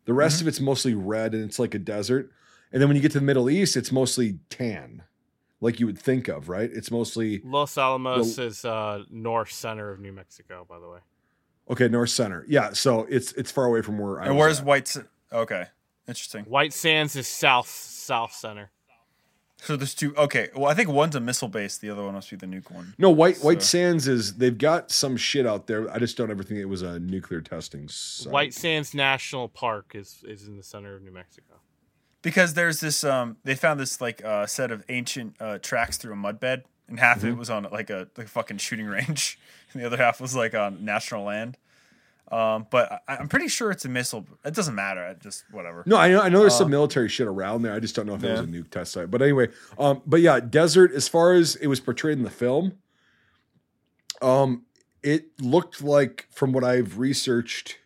The rest of it's mostly red, and it's like a desert. And then when you get to the Middle East, it's mostly tan, like you would think of, right? It's mostly Los Alamos is uh, north center of New Mexico, by the way. okay, north center. Yeah, so it's it's far away from where I And was where's at. White? Okay, interesting. White Sands is south south center. So there's two. Okay, well I think one's a missile base, the other one must be the nuke one. No, White White Sands is they've got some shit out there. I just don't ever think it was a nuclear testing. site. White Sands National Park is is in the center of New Mexico. because there's this um they found this like uh set of ancient uh tracks through a mud bed and half Mm-hmm. of it was on like a like fucking shooting range and the other half was like on national land um but I, i'm pretty sure it's a missile it doesn't matter I just whatever No, I know. I know there's Uh, some military shit around there. I just don't know if it was a nuke test site. But anyway, um, but yeah, desert. As far as it was portrayed in the film, um, it looked like from what I've researched,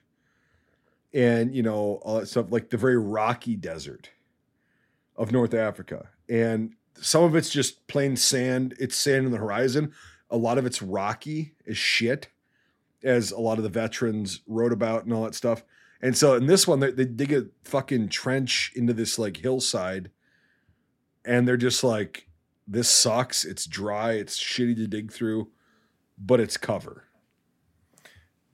and you know all that stuff, like the very rocky desert of North Africa, and some of it's just plain sand. It's sand in the horizon. A lot of it's rocky as shit, as a lot of the veterans wrote about and all that stuff. And so in this one, they, they dig a fucking trench into this like hillside, and they're just like, "This sucks. It's dry. It's shitty to dig through, but it's cover."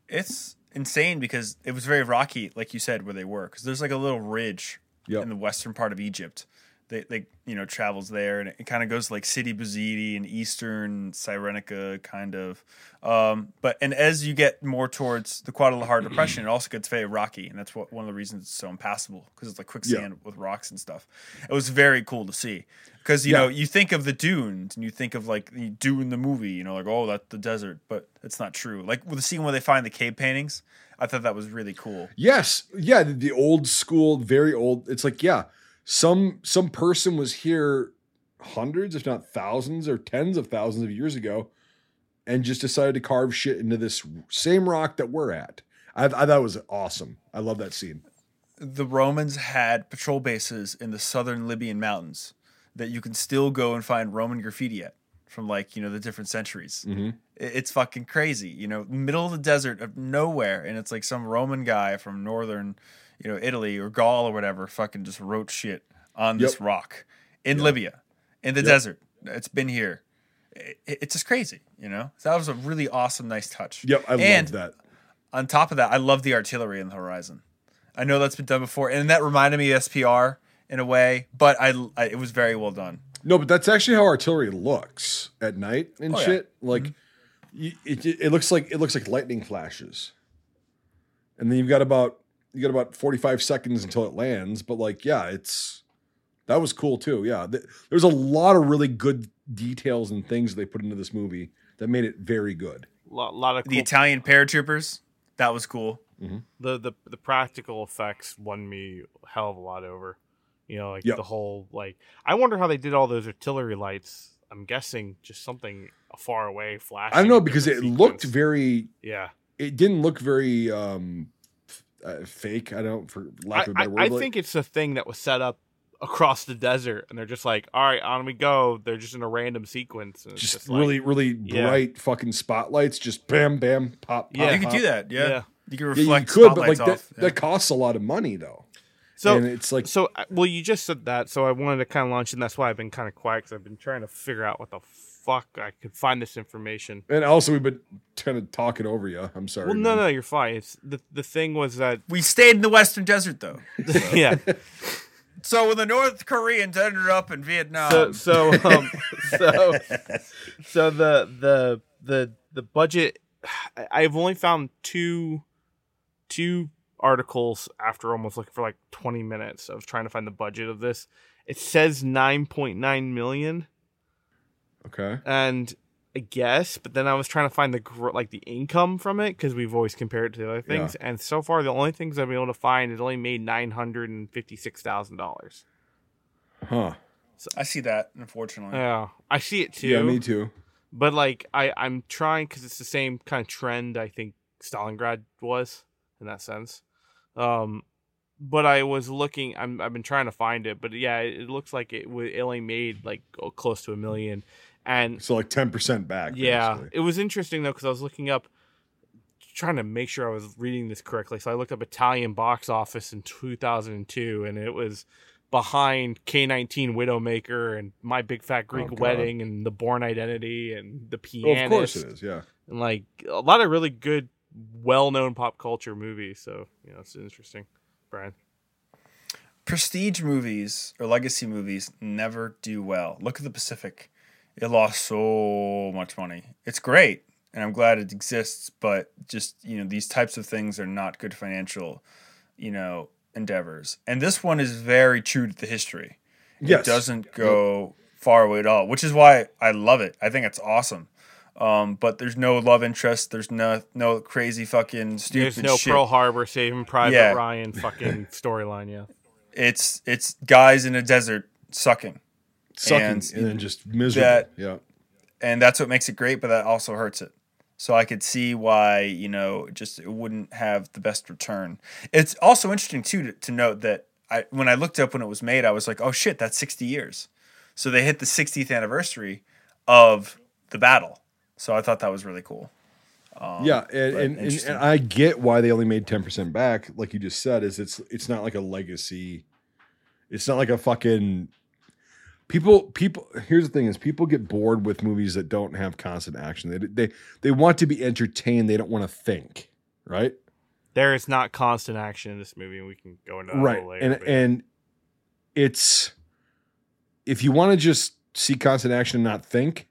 it's insane because it was very rocky like you said where they were because there's like a little ridge Yep. in the western part of Egypt. They, they you know travels there and it, kind of goes like Sidi Bou Zid and Eastern Cyrenaica kind of. Um, but and as you get more towards the Qattara Depression, it also gets very rocky, and that's what one of the reasons it's so impassable because it's like quicksand with rocks and stuff. It was very cool to see because you Yeah. know you think of the dunes and you think of like the dune in the movie, you know, like oh that's the desert, but it's not true. Like with the scene where they find the cave paintings, I thought that was really cool. Yes, yeah, the, the old school, very old. It's like yeah, some some person was here hundreds, if not thousands, or tens of thousands of years ago, and just decided to carve shit into this same rock that we're at. I, I thought it was awesome. I love that scene. the Romans had patrol bases in the southern Libyan mountains that you can still go and find Roman graffiti at from like, you know, the different centuries. Mm-hmm. It's fucking crazy, you know, middle of the desert of nowhere. And it's like some Roman guy from northern, you know, Italy or Gaul or whatever fucking just wrote shit on this rock in Libya, in the desert. It's been here. It- It's just crazy, you know? So that was a really awesome, nice touch. Yep, I and love that. on top of that, I love the artillery in the horizon. I know that's been done before, and that reminded me of SPR in a way, but I, I it was very well done. No, but that's actually how artillery looks at night and Oh, yeah. shit. Mm-hmm. Like, you, it, it looks like it looks like lightning flashes, and then you've got about you got about forty five seconds until it lands. But like, yeah, it's that was cool too. Yeah, Th- there's a lot of really good details and things they put into this movie that made it very good. A lot, lot of The Italian paratroopers, that was cool. the, the the practical effects won me a hell of a lot over. You know, like Yep. the whole like I wonder how they did all those artillery lights. I'm guessing just something far away flashing. I don't know because it different looked very. yeah. It didn't look very um f- uh, fake. I don't for lack I, of a better I- word. I like- think it's a thing that was set up across the desert, and they're just like, "All right, on we go." They're just in a random sequence. And it's just like- really, really Yeah. bright fucking spotlights. Just bam, bam, pop, pop. Yeah. you could do that, yeah. Yeah. You can Yeah, you could, but like that, off. that costs a lot of money though. So and it's like So, uh, well, you just said that, so I wanted to kind of launch, and that's why I've been kind of quiet because I've been trying to figure out what the fuck I could find this information. and also we've been kind of talking over you. I'm sorry. Well, no, man. no, you're fine. It's the the thing was that we stayed in the Western Desert though. yeah. So when the North Koreans ended up in Vietnam, So so um so so the the the the budget. I- I've only found two two articles after almost looking for like 20 minutes of trying to find the budget of this. It says 9.9 million. Okay. and I guess, but then I was trying to find the gr- like the income from it because we've always compared it to the other things, and so far the only things I've been able to find it only made nine hundred and fifty six thousand dollars. Huh. I see that. Unfortunately, Yeah, I see it too. Yeah, me too. But like I I'm trying because it's the same kind of trend I think Stalingrad was in that sense. Um, but I was looking. I'm I've been trying to find it, but yeah, it, it looks like it, it only made like oh, close to a million, and So like ten percent back. Yeah, basically. it was interesting though because I was looking up, trying to make sure I was reading this correctly. So I looked up Italian box office in 2002, and it was behind K19 Widowmaker and My Big Fat Greek Oh, Wedding and The Bourne Identity and The Well, Pianist. of course it is. Yeah. And like a lot of really good, well-known pop culture movies. So you know, it's interesting, Brian. prestige movies or legacy movies never do well. Look at the Pacific; it lost so much money. It's great, and I'm glad it exists, but just you know, these types of things are not good financial, you know, endeavors. And this one is very true to the history. Yes. It doesn't go far away at all, which is why I love it. I think it's awesome. Um, but there's no love interest. There's no no crazy fucking stupid There's no shit. Pearl Harbor Saving Private Yeah. Ryan fucking storyline. Yeah. It's it's guys in a desert sucking. Sucking And and, then just miserable. that- yeah. and that's what makes it great but that also hurts it so i could see why you know just it wouldn't have the best return it's also interesting too to, to note that i when i looked up when it was made i was like oh shit that's 60 years so they hit the 60th anniversary of the battle so i thought that was really cool um, yeah, and, and, and, and I get why they only made ten percent back, like you just said. Is it's it's not like a legacy. It's not like a fucking people. People. Here's the thing: is people get bored with movies that don't have constant action. They they they want to be entertained. They don't want to think. Right. There is not constant action in this movie, and we can go into that right. later. and but- and it's if you want to just see constant action and not think,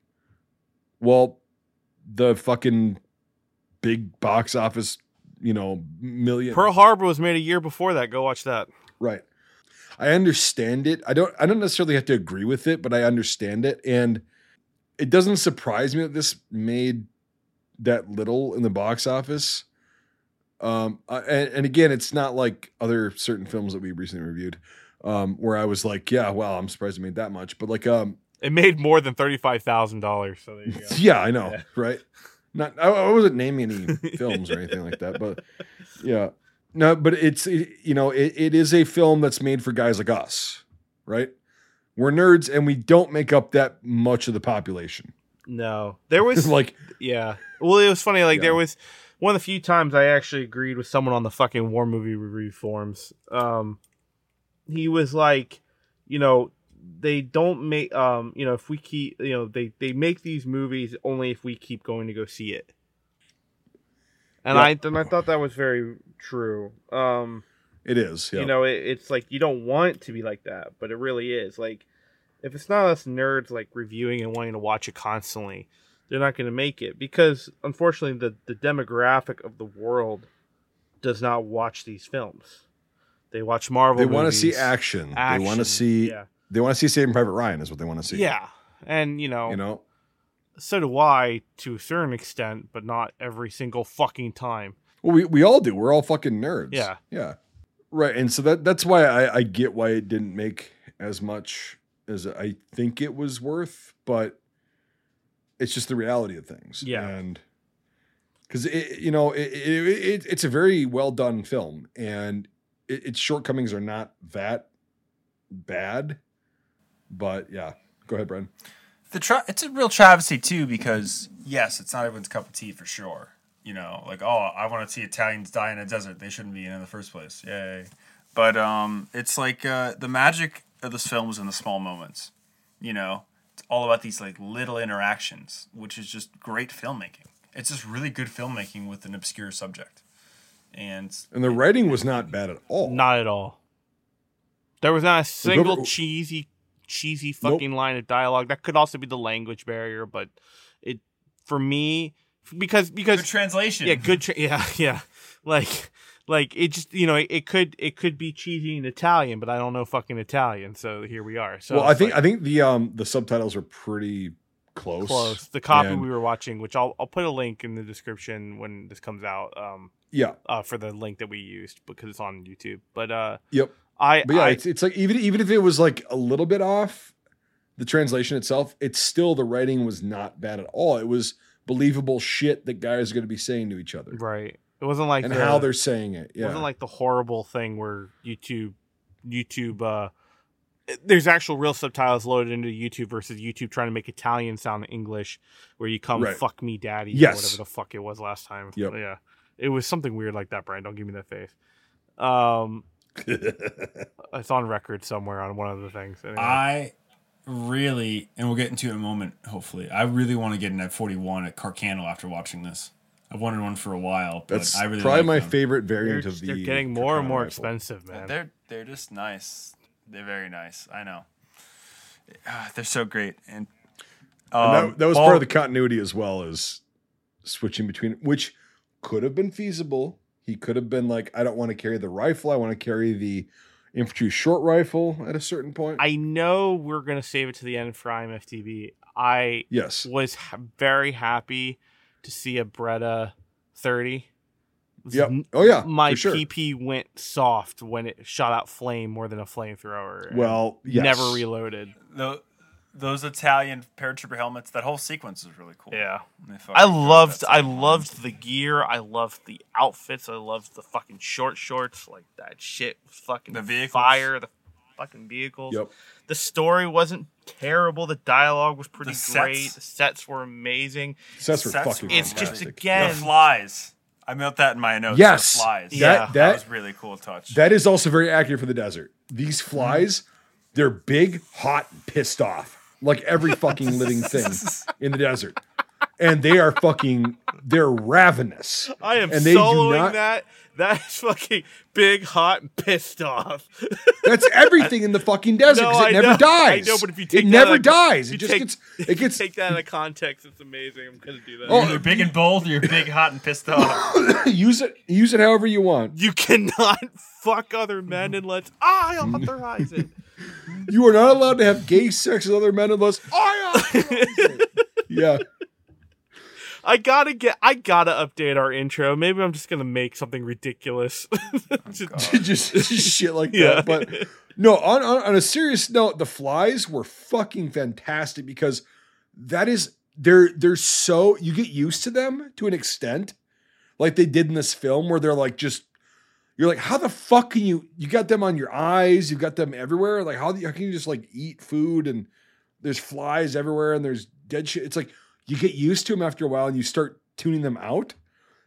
well, the fucking big box office, you know, million. Pearl Harbor was made a year before that. Go watch that. Right. I understand it. I don't I don't necessarily have to agree with it, but I understand it and it doesn't surprise me that this made that little in the box office. Um and, and again, it's not like other certain films that we recently reviewed um where I was like, yeah, wow, I'm surprised it made that much, but like um It made more than thirty five thousand dollars. So there you go. yeah, I know, Yeah. right? Not I, I wasn't naming any films or anything like that, but yeah. No, but it's it- you know, it, it is a film that's made for guys like us, right? We're nerds and we don't make up that much of the population. No, there was like yeah. Well, it was funny. Like Yeah. there was one of the few times I actually agreed with someone on the fucking war movie review forums. Um, he was like, you know, they don't make um, you know, if we keep, you know, they they make these movies only if we keep going to go see it. And Yeah. I and I thought that was very true. Um, it is, yeah. you know, it, it's like you don't want to be like that, but it really is. Like, if it's not us nerds like reviewing and wanting to watch it constantly, they're not going to make it because unfortunately, the the demographic of the world does not watch these films. They watch Marvel. they want to see movies, action. They want to see yeah, they want to see Saving Private Ryan is what they want to see. yeah, and you know, You know? So do I to a certain extent, but not every single fucking time. Well, we, we all do. We're all fucking nerds. Yeah. Yeah. Right. And so that that's why I, I get why it didn't make as much as I think it was worth, but it's just the reality of things. Yeah. And because it, you know, it, it, it, it's a very well done film and it, its shortcomings are not that bad. But yeah, go ahead, Bren. The tra- it's a real travesty too because yes it's not everyone's cup of tea for sure you know, like oh, I want to see Italians die in a desert. They shouldn't be in, in the first place. Yay! But um, it's like uh, the magic of this film is in the small moments. You know, it's all about these like little interactions, which is just great filmmaking. It's just really good filmmaking with an obscure subject, and And the writing was not bad at all. Not at all. There was not a single whoever- cheesy, cheesy fucking line of dialogue. That could also be the language barrier, but it for me because because good translation. yeah, good tra- yeah yeah like like it just you know it, it could it could be cheesy in Italian, but I don't know fucking Italian, so here we are. So well, I think like, I think the um the subtitles are pretty close. close the copy And- we were watching, which I'll I'll put a link in the description when this comes out. Um, Yeah. uh, for the link that we used because it's on YouTube. But uh, Yep. I But yeah, I, it's it's like even even if it was like a little bit off, the translation itself, it's still the writing was not bad at all. It was believable shit that guys are going to be saying to each other right. It wasn't like and the, how they're saying it. It wasn't like the horrible thing where YouTube YouTube uh there's actual real subtitles loaded into YouTube versus YouTube trying to make Italian sound English where you come Right. fuck me daddy Yes. or whatever the fuck it was last time. Yep. Yeah. It was something weird like that, Brian. Don't give me that face. Um it's on record somewhere on one of the things. Anyway. I really, and we'll get into it in a moment, hopefully. I really want to get an F41 at Carcano after watching this. I've wanted one for a while, but That's I really probably like my them. favorite they're, variant of the. they're getting more and more rifle. expensive, man. They're they're just nice. They're very nice. I know. Ah, they're so great, and, And um, that, that was Paul- part of the continuity as well as switching between, which could have been feasible. He could have been like, I don't want to carry the rifle. I want to carry the infantry short rifle at a certain point. I know we're gonna save it to the end for IMFDB. I yes. was ha- very happy to see a Beretta 30. Yep. Oh yeah. My for sure. PP went soft when it shot out flame more than a flamethrower. Well, yes. never reloaded. tho- those Italian paratrooper helmets. That whole sequence is really cool. Yeah. I loved I loved the gear. I loved the outfits. I loved the fucking short shorts. Like that shit was fucking The vehicles. fire. The fucking vehicles. Yep. The story wasn't terrible. The dialogue was pretty The great. sets. The sets were amazing. Sets were Sets fucking were It's just fantastic. again the flies. I wrote that in my notes. Yes. the flies. Yeah. That, that that, was really cool touch. that is also very accurate for the desert. These flies, mm-hmm. they're big, hot, and pissed off. Like every fucking living thing in the desert. And they are fucking, they're ravenous. I am And they soloing not- that. That is fucking big, hot, and pissed off. That's everything in the fucking desert No, because it I never know. dies. I know, but if you take it that never out of- dies. It just take- gets, it gets, Take that out of context. It's amazing. I'm gonna do that. Oh, You're big and bold, or you're big, hot, and pissed off. use it, use it however you want. you cannot fuck other men unless I authorize it. You are not allowed to have gay sex with other men unless I authorize it. Yeah. I gotta get. I gotta update our intro. Maybe I'm just gonna make something ridiculous. Oh, just- just, just shit like Yeah. that. But no, on, on on a serious note, the flies were fucking fantastic because that is they're they're so you get used to them to an extent, like they did in this film where they're like just you're like how the fuck can you you got them on your eyes you got them everywhere like how, how can you just like eat food and there's flies everywhere and there's dead shit it's like you get used to them after a while and you start tuning them out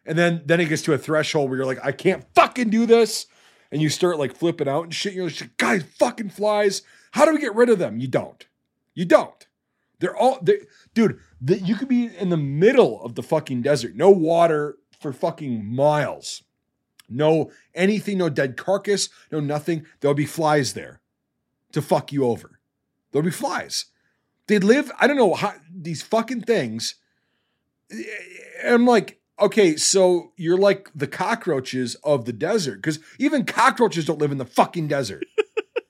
and then then it gets to a threshold where you're like, I can't fucking do this. And you start like flipping out and shit. You're like, guys, fucking flies. How do we get rid of them? You don't. You don't. They're all they dude, the, you could be in the middle of the fucking desert. No water for fucking miles. No anything, no dead carcass, no nothing. There'll be flies there to fuck you over. There'll be flies. They live, I don't know how these fucking things. I'm like, okay, so you're like the cockroaches of the desert because even cockroaches don't live in the fucking desert.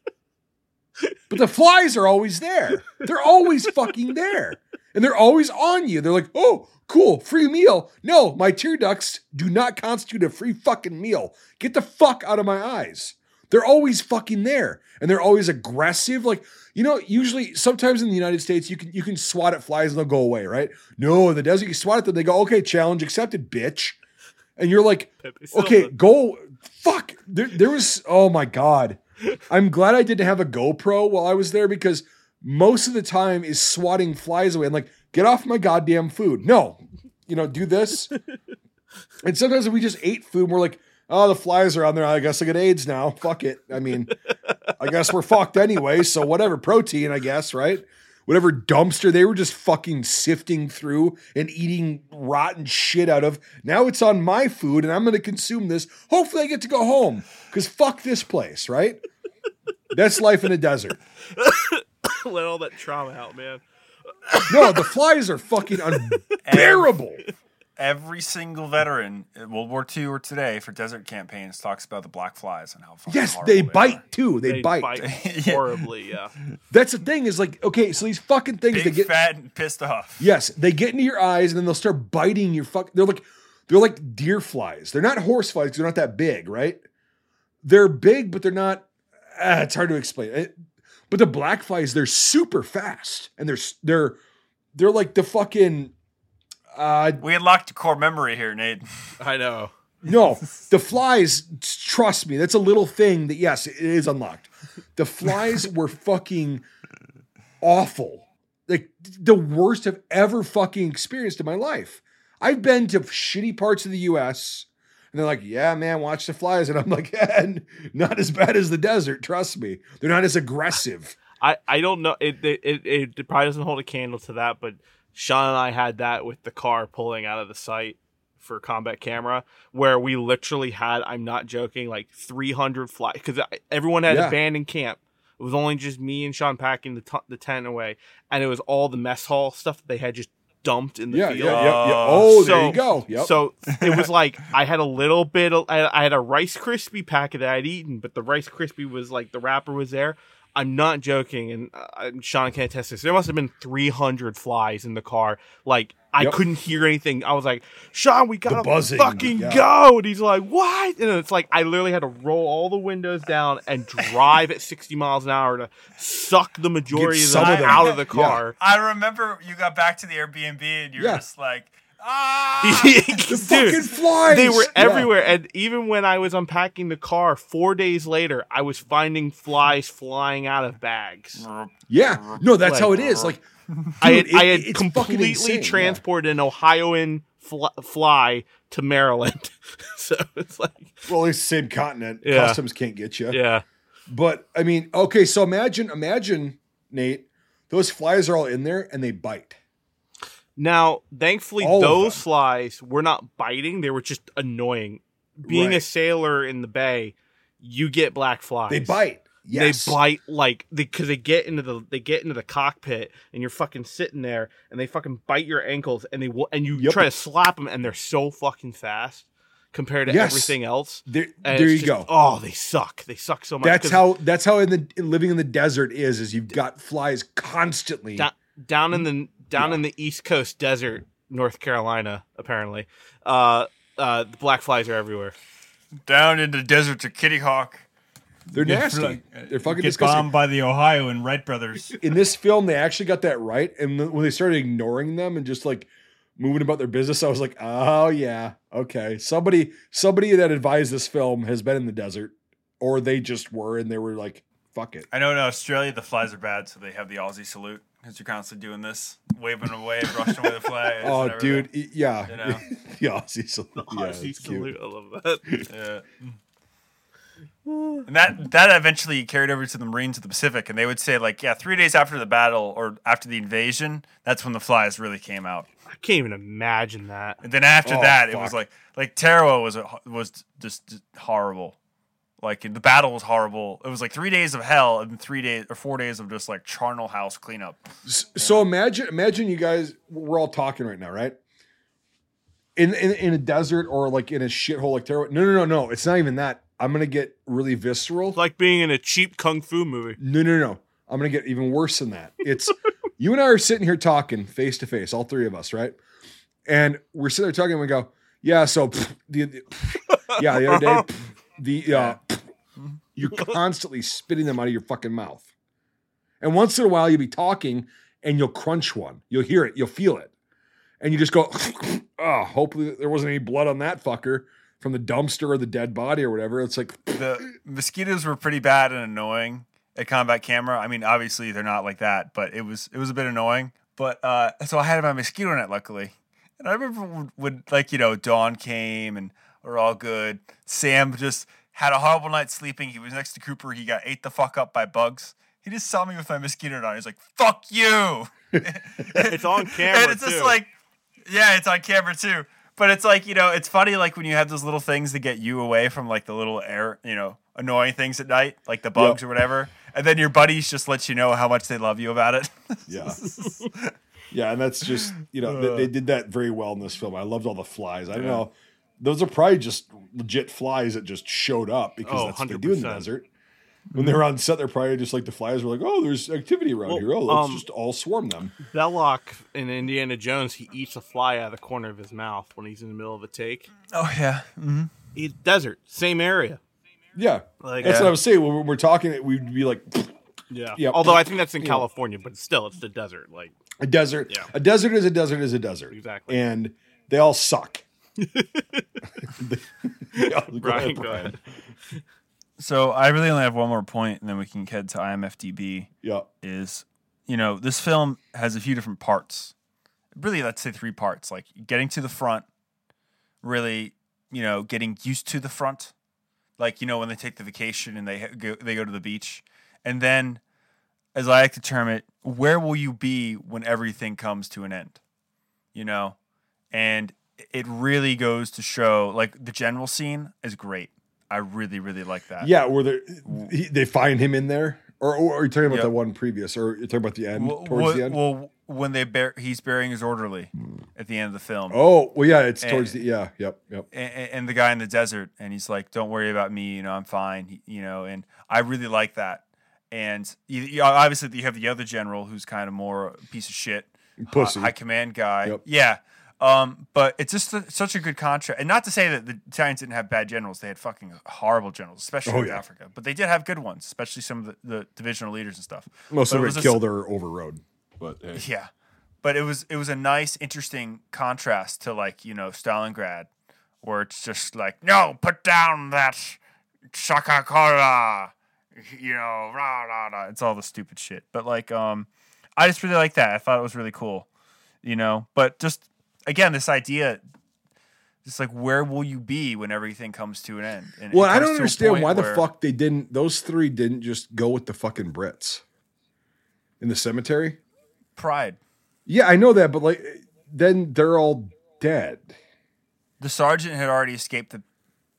but the flies are always there. They're always fucking there. And they're always on you. They're like, oh, cool, free meal. No, my tear ducts do not constitute a free fucking meal. Get the fuck out of my eyes. They're always fucking there. And they're always aggressive. Like, you know, usually sometimes in the United States, you can you can swat at flies and they'll go away, right? No, in the desert, you swat at them, they go, okay, challenge accepted, bitch. And you're like, okay, go fuck. There, there was oh my god. I'm glad I didn't have a GoPro while I was there because most of the time is swatting flies away. I'm like, get off my goddamn food. No, you know, do this. And sometimes we just ate food and we're like, oh, the flies are on there. I guess I get AIDS now. Fuck it. I mean, I guess we're fucked anyway. So whatever, protein, I guess, right? Whatever dumpster they were just fucking sifting through and eating rotten shit out of. Now it's on my food and I'm going to consume this. Hopefully I get to go home because fuck this place, right? That's life in a desert. Let all that trauma out, man. No, the flies are fucking unbearable. Every single veteran in World War II or today for desert campaigns talks about the black flies and how fucking Yes, horrible they are. bite too. They, bite. Yeah. horribly. Yeah. That's the thing is like, okay, so these fucking things Big, they get fat, and pissed off. Yes, they get into your eyes and then they'll start biting your fuck. They're like they're like deer flies. They're not horse flies they're not that big, right? They're big, but they're not. Ah, it's hard to explain. It- but the black flies, they're super fast and they're they're they're like the fucking. Uh, We unlocked your core memory here, Nate. I know. no, the flies. Trust me, that's a little thing that yes, it is unlocked. The flies were fucking awful. Like the worst I've ever fucking experienced in my life. I've been to shitty parts of the U.S. and they're like, "Yeah, man, watch the flies," and I'm like, yeah, "Not as bad as the desert. Trust me, they're not as aggressive." I, I don't know. It, it it it probably doesn't hold a candle to that, but Sean and I had that with the car pulling out of the site for combat camera, where we literally had. I'm not joking, like 300 fly because everyone had Yeah. abandoned camp. It was only just me and Sean packing the t- the tent away, and it was all the mess hall stuff that they had just dumped in the Yeah, field. yeah, yeah, yeah. Oh, there So- you go. Yep. So it was like I had a little bit. Of, I, I had a Rice Krispie packet that I'd eaten, but the Rice Krispie was like the wrapper was there. I'm not joking, and uh, Sean can attest this. There must have been 300 flies in the car. Like I Yep. couldn't hear anything. I was like, "Sean, we gotta buzzing, fucking yeah. go!" And he's like, "What?" And it's like I literally had to roll all the windows down and drive at 60 miles an hour to suck the majority of some them of them. out of the Yeah. car. I remember you got back to the Airbnb and you're Yeah. just like, ah. the fucking flies. They were Yeah. everywhere, and even when I was unpacking the car four days later, I was finding flies flying out of bags. Yeah. No, that's Like- how it is. Like, I had, dude, I had completely insane, yeah. transported an Ohioan fl- fly to Maryland, so it's like, Well, it's the same continent. Yeah. Customs can't get you. yeah, But I mean, okay, so imagine, imagine, Nate, those flies are all in there and they bite. Now, thankfully, All those flies were not biting; they were just annoying. Being a sailor in the bay, you get black flies. They bite. Yes. They bite like because they, get into the they get into the cockpit and you're fucking sitting there and they fucking bite your ankles and they will and you Yep. try to slap them and they're so fucking fast compared to Yes. everything else. There, there you just- go. Oh, they suck. They suck so much. That's how. That's how in the in living in the desert is. Is you've got flies constantly. da- down in the down in the East Coast desert, North Carolina, apparently, uh, uh, the black flies are everywhere. Down in the desert to Kitty Hawk. They're nasty. fl- They're fucking get disgusting. bombed by the Ohio and Wright brothers. in this film, they actually got that right. And when they started ignoring them and just like moving about their business, I was like, oh yeah, okay. Somebody, somebody that advised this film has been in the desert, or they just were, and they were like, fuck it. I know in Australia the flies are bad, so they have the Aussie salute because you're constantly doing this, waving away, brushing away the flies. Oh, and dude, y- yeah, You know? the Aussie salute. Yeah, Aussie oh, it's cute. salute. I love that. Yeah. And that that eventually carried over to the Marines of the Pacific, and they would say like, yeah, three days after the battle or after the invasion, that's when the flies really came out. I can't even imagine that. And then after Oh, that, it was like like Tarawa was a, was just, just horrible. Like the battle was horrible. It was like three days of hell and three days or four days of just like charnel house cleanup. S- So imagine, imagine you guys. We're all talking right now, right? In in, in a desert or like in a shithole like Terra. No, no, no, no. It's not even that. I'm gonna get really visceral. It's like being in a cheap kung fu movie. No, no, no. I'm gonna get even worse than that. It's you and I are sitting here talking face to face, all three of us, right? And we're sitting there talking, and we go, "Yeah." So, the, the- yeah, the other day, the uh, you're constantly spitting them out of your fucking mouth, and once in a while, you'll be talking, and you'll crunch one. You'll hear it, you'll feel it, and you just go, "Oh, hopefully there wasn't any blood on that fucker from the dumpster or the dead body or whatever." It's like, The mosquitoes were pretty bad and annoying at combat camera. I mean, obviously they're not like that, but it was it was a bit annoying. But uh, so I had my mosquito net luckily. And I remember when, when, like, you know, dawn came and we're all good. Sam just had a horrible night sleeping. He was next to Cooper. He got ate the fuck up by bugs. He just saw me with my mosquito net on. He's like, fuck you. It's on camera, and it's just too. like, yeah, it's on camera too. But it's like, you know, it's funny like when you have those little things that get you away from like the little air, you know, annoying things at night, like the bugs or whatever. And then your buddies just let you know how much they love you about it. Yeah. yeah, and that's just you know they, they did that very well in this film. I loved all the flies. I don't know. Those are probably just legit flies that just showed up because Oh, that's what they do in the desert. When they were on set, they're probably just like the flies were like, "Oh, there's activity around Well, here. Oh, let's um, just all swarm them." Belloq in Indiana Jones, he eats a fly out of the corner of his mouth when he's in the middle of a take. Oh yeah. Mm-hmm. It's desert, same area. Yeah, Like that's Yeah. what I was saying. When we're talking, we'd be like yeah. Yeah. Although I think that's in Yeah. California, but still, it's the desert. Like a desert. Yeah. A desert is a desert is a desert. Exactly. And they all suck. Yeah, go Brian, ahead, go ahead. So I really only have one more point, and then we can head to IMFDB. Yeah. Is you know this film has a few different parts. Really, let's say three parts. Like getting to the front, really, you know, getting used to the front. Like you know when they take the vacation and they go they go to the beach, and then, as I like to term it, where will you be when everything comes to an end? You know, and it really goes to show like the general scene is great. I really really like that. Yeah, where they they find him in there, or, or are you talking about Yep. the one previous, or you're talking about the end Well, towards well, the end? well, when they bear, he's burying his orderly hmm. at the end of the film, oh, well, yeah, it's And- towards the yeah, yep, yep. and, and the guy in the desert, and he's like, "Don't worry about me, you know, I'm fine," you know, and I really like that. And you, you, obviously, you have the other general who's kind of more a piece of shit, Pussy. high command guy. Yep. Yeah. Um, but it's just a, such a good contrast, and not to say that the Italians didn't have bad generals; they had fucking horrible generals, especially Oh, in yeah. Africa. But they did have good ones, especially some of the, the divisional leaders and stuff. Most But of it it was a- killed or overrode, but hey. yeah, but it was it was a nice, interesting contrast to like you know Stalingrad, where it's just like no, put down that Scho-Ka-Kola, you know, rah rah rah. It's all the stupid shit. But like, um, I just really like that. I thought it was really cool, you know. But just again, this idea. Just like where will you be when everything comes to an end? And Well, I don't understand why the fuck they didn't. Those three didn't just go with the fucking Brits in the cemetery. pride. Yeah, I know that, but like, then they're all dead. the sergeant had already escaped the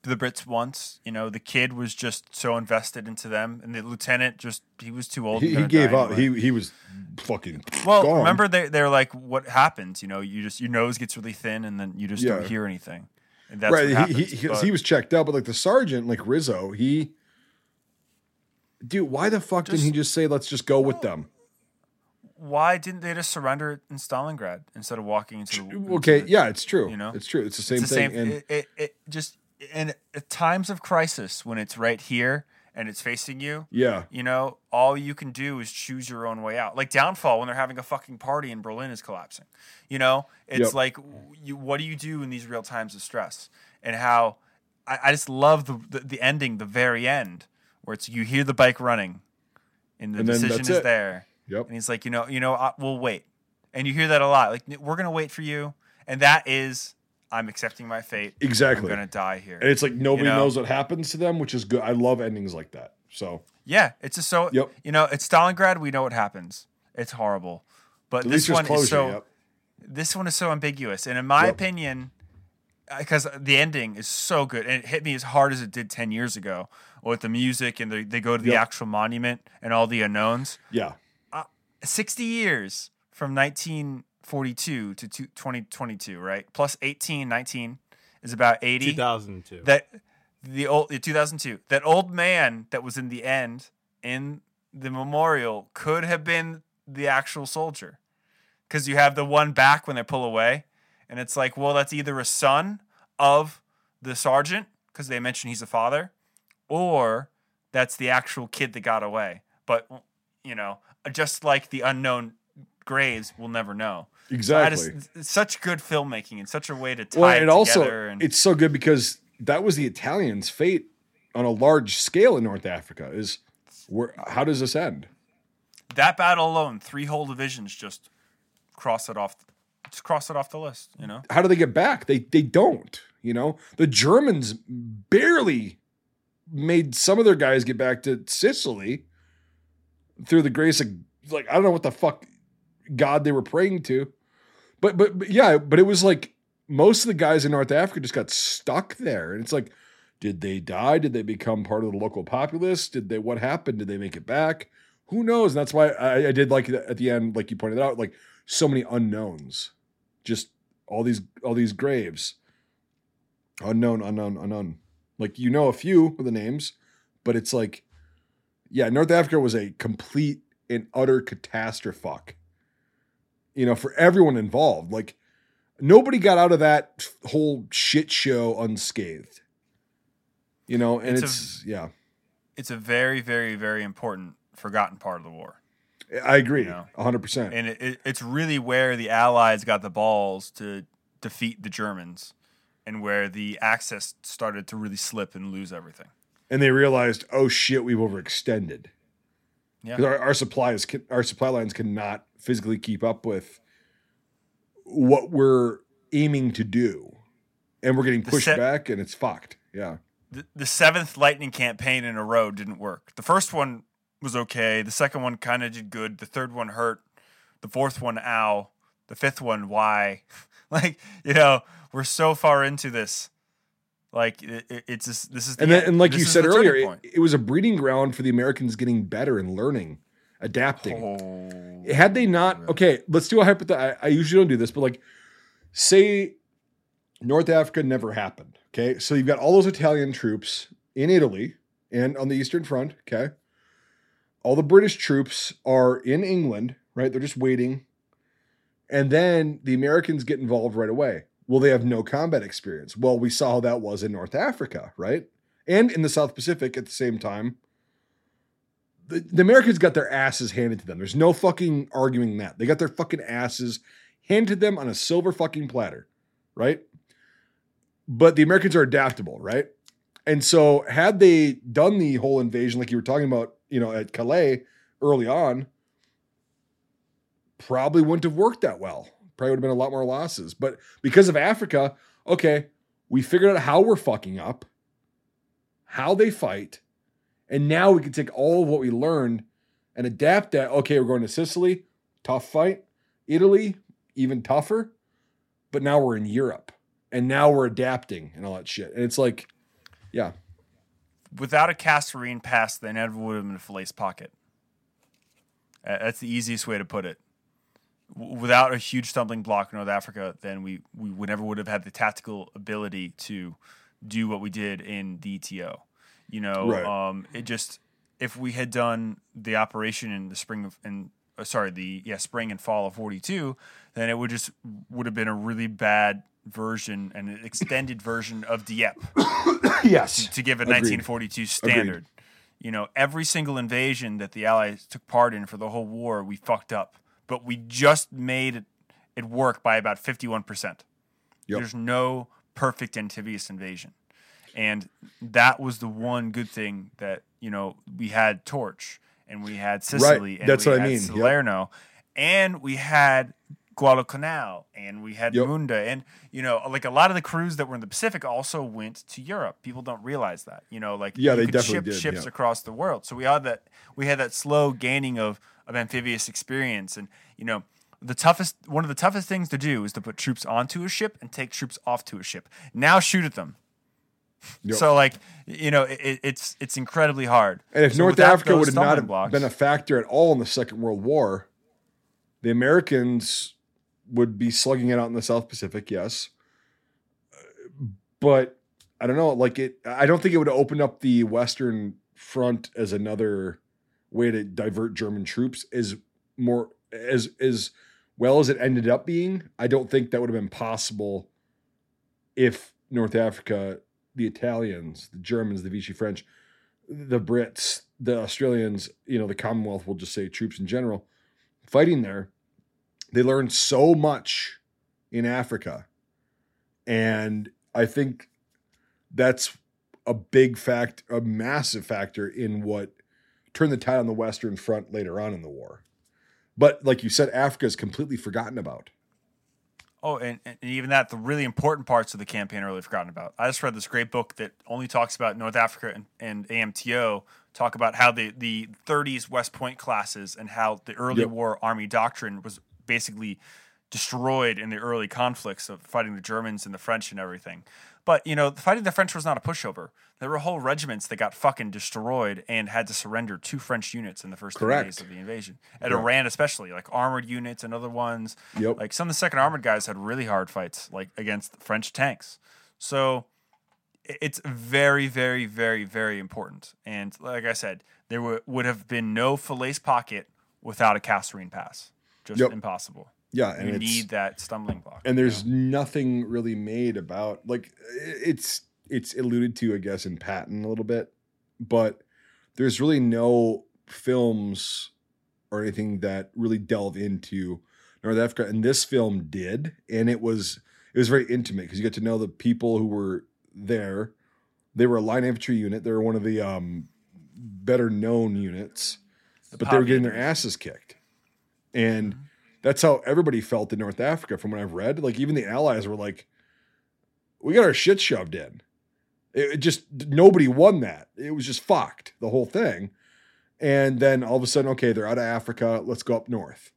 the Brits once. You know, the kid was just so invested into them, and the lieutenant just he was too old. He, he gave up. anyway. He he was fucking. well, gone. remember they they're like, what happens? You know, you just your nose gets really thin, and then you just don't hear anything. And that's right? happens. he, he, but- he was checked out, but like the sergeant, like Rizzo, he. Dude, why the fuck didn't he just say, "Let's just go with them"? why didn't they just surrender in Stalingrad instead of walking into the into Okay, the- yeah, it's true. you know? it's true. It's the same it's the thing. same. and it, it, it just in at times of crisis when it's right here and it's facing you. yeah, You know, all you can do is choose your own way out. Like Downfall, when they're having a fucking party and Berlin is collapsing. You know, it's Yep. like, you, what do you do in these real times of stress? And how I, I just love the, the the ending, the very end, where it's you hear the bike running, and the And decision is it. there, yep. and he's like, you know, you know, I, we'll wait, and you hear that a lot. Like we're gonna wait for you, and that is, I'm accepting my fate. Exactly. I'm gonna die here. And it's like nobody You know? knows what happens to them, which is good. I love endings like that. So Yeah, it's just so Yep. you know, it's Stalingrad. We know what happens. It's horrible, but at this one closure. is so yep. this one is so ambiguous, and in my Yep. opinion, uh, because the ending is so good, and it hit me as hard as it did ten years ago with the music, and the, they go to the actual monument and all the unknowns. Yeah. Uh, sixty years from 1942 to two- 2022, right? Plus 18, 19 is about 80 2002. that the old 2002 that old man that was in the end in the memorial could have been the actual soldier. Because you have the one back when they pull away and it's like well that's either a son of the sergeant because they mention he's a father or that's the actual kid that got away. But you know just like the unknown graves we'll never know Exactly. just, such good filmmaking and such a way to tie well, it and also and it's so good because that was the Italians' fate on a large scale in North Africa. Is where? How does this end? That battle alone, three whole divisions just cross it off just cross it off the list. You know, how do they get back? They they don't. You know, the Germans barely made some of their guys get back to Sicily through the grace of like I don't know what the fuck God they were praying to, but but, but yeah, but it was like most of the guys in North Africa just got stuck there, and it's like, did they die? Did they become part of the local populace? Did they? What happened? Did they make it back? Who knows? And that's why I, I did like at the end, like you pointed out, like so many unknowns, just all these all these graves, unknown, unknown, unknown. Like you know a few of the names, but it's like, yeah, North Africa was a complete and utter catastrophe. You know, for everyone involved, like nobody got out of that whole shit show unscathed. You know, and it's, It's a- yeah, it's a very, very, very important forgotten part of the war. I agree, You know. hundred percent. and it, it, it's really where the Allies got the balls to defeat the Germans, and where the Axis started to really slip and lose everything. And they realized, oh shit, we've overextended. Yeah. our, our supplies, our supply lines cannot physically keep up with what we're aiming to do, and we're getting pushed set- back, and it's fucked. Yeah, The, the seventh lightning campaign in a row didn't work. The first one was okay. The second one kind of did good. The third one hurt. The fourth one, ow. The fifth one, why? like you know, we're so far into this. Like it, it- it's just, this is the and then, and like you said earlier, it, it was a breeding ground for the Americans getting better and learning, adapting. Oh, Had they not, okay, let's do a hypothetical. I, I usually don't do this, but like, say North Africa never happened. Okay, so you've got all those Italian troops in Italy and on the Eastern Front. Okay, all the British troops are in England, right? They're just waiting, and then the Americans get involved right away. Well, they have no combat experience. Well, we saw how that was in North Africa, right? And in the South Pacific at the same time the, the Americans got their asses handed to them. There's no fucking arguing that. They got their fucking asses handed to them on a silver fucking platter, right? But the Americans are adaptable, right? And so had they done the whole invasion like you were talking about, you know, at Calais early on, probably wouldn't have worked that well. Probably would have been a lot more losses. But because of Africa, okay, we figured out how we're fucking up, how they fight, and now we can take all of what we learned and adapt that. Okay, we're going to Sicily, tough fight. Italy, even tougher. But now we're in Europe. And now we're adapting and all that shit. And it's like, yeah. without a Kasserine pass, they never would have been a Falaise pocket. That's the easiest way to put it. W- Without a huge stumbling block in North Africa, then we, we would never would have had the tactical ability to do what we did in the ETO. You know, Right. um, it just if we had done the operation in the spring of and uh, sorry the yeah spring and fall of 42 then it would just would have been a really bad version and an extended version of Dieppe yes. to give a Agreed. 1942 standard. You know, every single invasion that the Allies took part in for the whole war, we fucked up, but we just made it, it work by about 51%. Yep. There's no perfect amphibious invasion. And that was the one good thing that, you know, we had Torch and we had Sicily and That's we what I had mean. Yep. Salerno and we had Guadalcanal and we had Yep. Munda and you know like a lot of the crews that were in the Pacific also went to Europe. People don't realize that. You know, like Yeah, they could definitely ship did, ships yeah. across the world. So we had that we had that slow gaining of of amphibious experience and you know the toughest one of the toughest things to do is to put troops onto a ship and take troops off to a ship. Now shoot at them. Yep. So like you know it, it's it's incredibly hard. And if So North Africa would have not have blocks- been a factor at all in the Second World War, the Americans would be slugging it out in the South Pacific, yes. But I don't know, like it I don't think it would open up the Western Front as another way to divert German troops as more as as well as it ended up being. I don't think that would have been possible if North Africa, the Italians, the Germans, the Vichy French, the Brits, the Australians, you know, the Commonwealth, we'll just say troops in general, fighting there, they learned so much in Africa. And I think that's a big fact, a massive factor in what turned the tide on the Western Front later on in the war. But like you said, Africa is completely forgotten about. Oh, and, and even that, the really important parts of the campaign are really forgotten about. I just read this great book that only talks about North Africa and, and AMTO, talk about how the, the 30s West Point classes and how the early Yep. war Army doctrine was basically destroyed in the early conflicts of fighting the Germans and the French and everything. But, you know, fighting the French was not a pushover. There were whole regiments that got fucking destroyed and had to surrender two French units in the first three days of the invasion. At Correct. Oran, especially, like armored units and other ones. Yep. Like some of the second armored guys had really hard fights, like against French tanks. So it's very, very, very, very important. And like I said, there would would have been no Falaise pocket without a Kasserine pass. Just Yep. impossible. Yeah, and you need that stumbling block. and there's nothing really made about like it's it's alluded to, I guess, in Patton a little bit, but there's really no films or anything that really delve into North Africa, and this film did, and it was it was very intimate because you get to know the people who were there. They were a line infantry unit. They were one of the um, better known units, The but they were getting their asses kicked, and that's how everybody felt in North Africa. From what I've read, like even the Allies were like, "We got our shit shoved in." It, it just nobody won that. It was just fucked the whole thing, and then all of a sudden, okay, they're out of Africa. Let's go up north,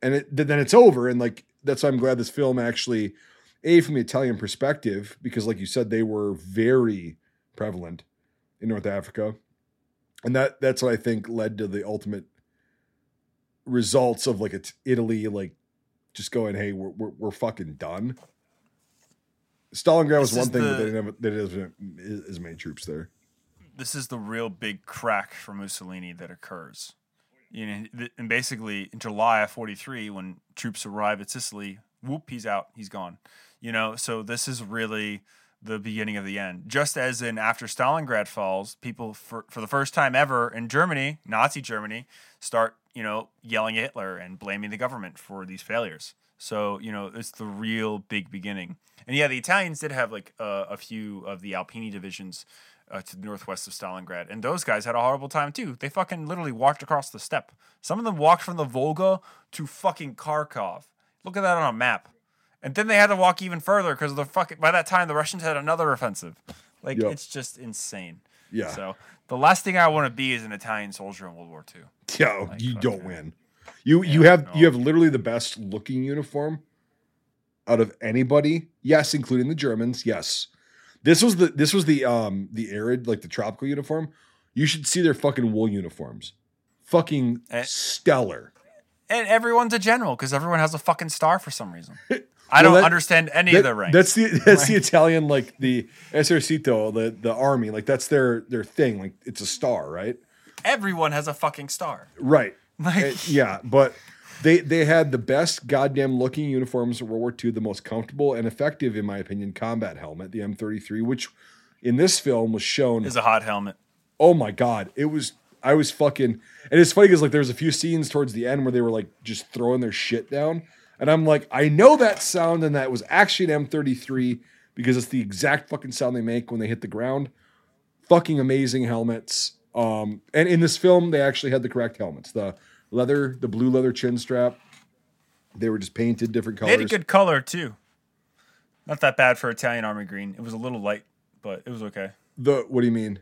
and it, then it's over. And like that's why I'm glad this film actually, a from the Italian perspective, because like you said, they were very prevalent in North Africa, and that that's what I think led to the ultimate results of like it's Italy like just going, hey, we're we're, we're fucking done. Stalingrad was This one thing, but they didn't have they didn't have as many troops there. this is the real big crack for Mussolini that occurs. You know, and basically in July of 43, when troops arrive at Sicily, whoop, he's out, he's gone. You know, so this is really the beginning of the end. Just as in after Stalingrad falls, people for, for the first time ever in Germany, Nazi Germany, start, you know, yelling at Hitler and blaming the government for these failures. So, you know, it's the real big beginning. And yeah, the Italians did have like uh, a few of the Alpini divisions uh, to the northwest of Stalingrad. And those guys had a horrible time too. They fucking literally walked across the steppe. Some of them walked from the Volga to fucking Kharkov. Look at that on a map. And then they had to walk even further because the fucking by that time the Russians had another offensive. Like Yep. it's just insane. Yeah. So the last thing I want to be is an Italian soldier in World War II. Yo, Like, you don't that. win. You you have no. you have literally the best looking uniform out of anybody. Yes, including the Germans. Yes. This was the this was the um the arid like the tropical uniform. You should see their fucking wool uniforms. Fucking Eh. stellar. And everyone's a general because everyone has a fucking star for some reason. I Well, don't that- understand any That- of their ranks. That's the that's the Italian like the esercito, the the army. Like that's their their thing. Like it's a star, right? Everyone has a fucking star. Right. Like, Uh, yeah, but they they had the best goddamn looking uniforms of World War II, the most comfortable and effective, in my opinion, combat helmet, the M33, which in this film was shown. is a hot helmet. oh my god, it was. I was fucking, and it's funny because like there was a few scenes towards the end where they were like just throwing their shit down, and I'm like, I know that sound, and that was actually an M33 because it's the exact fucking sound they make when they hit the ground. Fucking amazing helmets. Um, and in this film, they actually had the correct helmets. The leather, the blue leather chin strap. They were just painted different They had a colors. good color too. Not that bad for Italian army green. It was a little light, but it was okay. the what do you mean?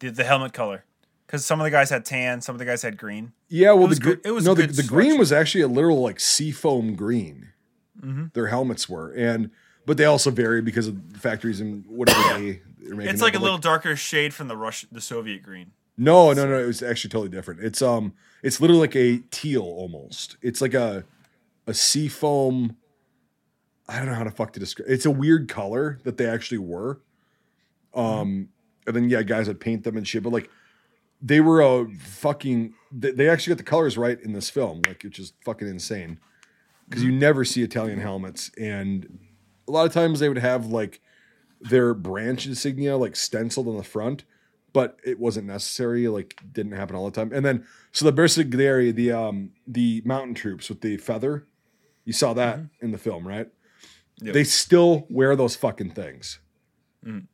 The, the helmet color, because some of the guys had tan, some of the guys had green. Yeah, well, was the gr- it was no, the, the green was actually a literal like seafoam green. Mm-hmm. Their helmets were, and but they also vary because of the factories and whatever they they're making. It's it, like a but, little darker shade from the Russian, the Soviet green. No, no, no. It was actually totally different. It's um, it's literally like a teal almost. It's like a a seafoam. I don't know how to fuck to describe. It's a weird color that they actually were. Um, and then yeah, guys would paint them and shit, but like they were a fucking. They, they actually got the colors right in this film, like which is fucking insane. Because you never see Italian helmets, and a lot of times they would have like their branch insignia like stenciled on the front, but it wasn't necessary. Like didn't happen all the time. And then so the Bersaglieri, the um the mountain troops with the feather, you saw that in the film, right? Yep. They still wear those fucking things. Mhm.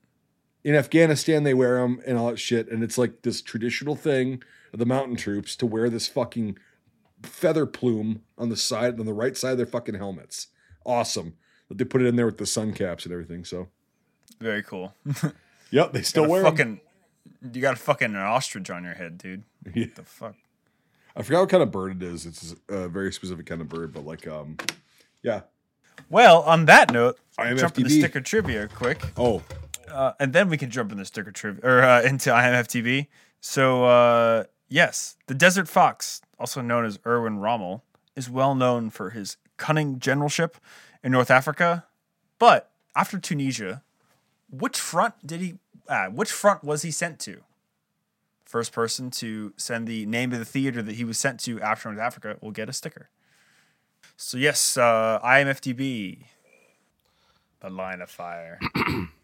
In Afghanistan, they wear them and all that shit, and it's like this traditional thing of the mountain troops to wear this fucking feather plume on the side on the right side of their fucking helmets. awesome that they put it in there with the sun caps and everything. So, Very cool. yep, they still wear a wear 'em. fucking. You got a fucking an ostrich on your head, dude. Yeah. What the fuck? I forgot what kind of bird it is. It's a very specific kind of bird, but like, um, yeah. Well, on that note, IMFDB. jump the sticker trivia quick, Oh, uh, and then we can jump in the sticker trivia or uh, into IMFDB. So, uh, yes, the Desert Fox, also known as Erwin Rommel, is well known for his cunning generalship in North Africa. But after Tunisia, which front did he? Uh, which front was he sent to? First person to send the name of the theater that he was sent to after North Africa will get a sticker. So yes, uh, IMFDB, the Line of Fire,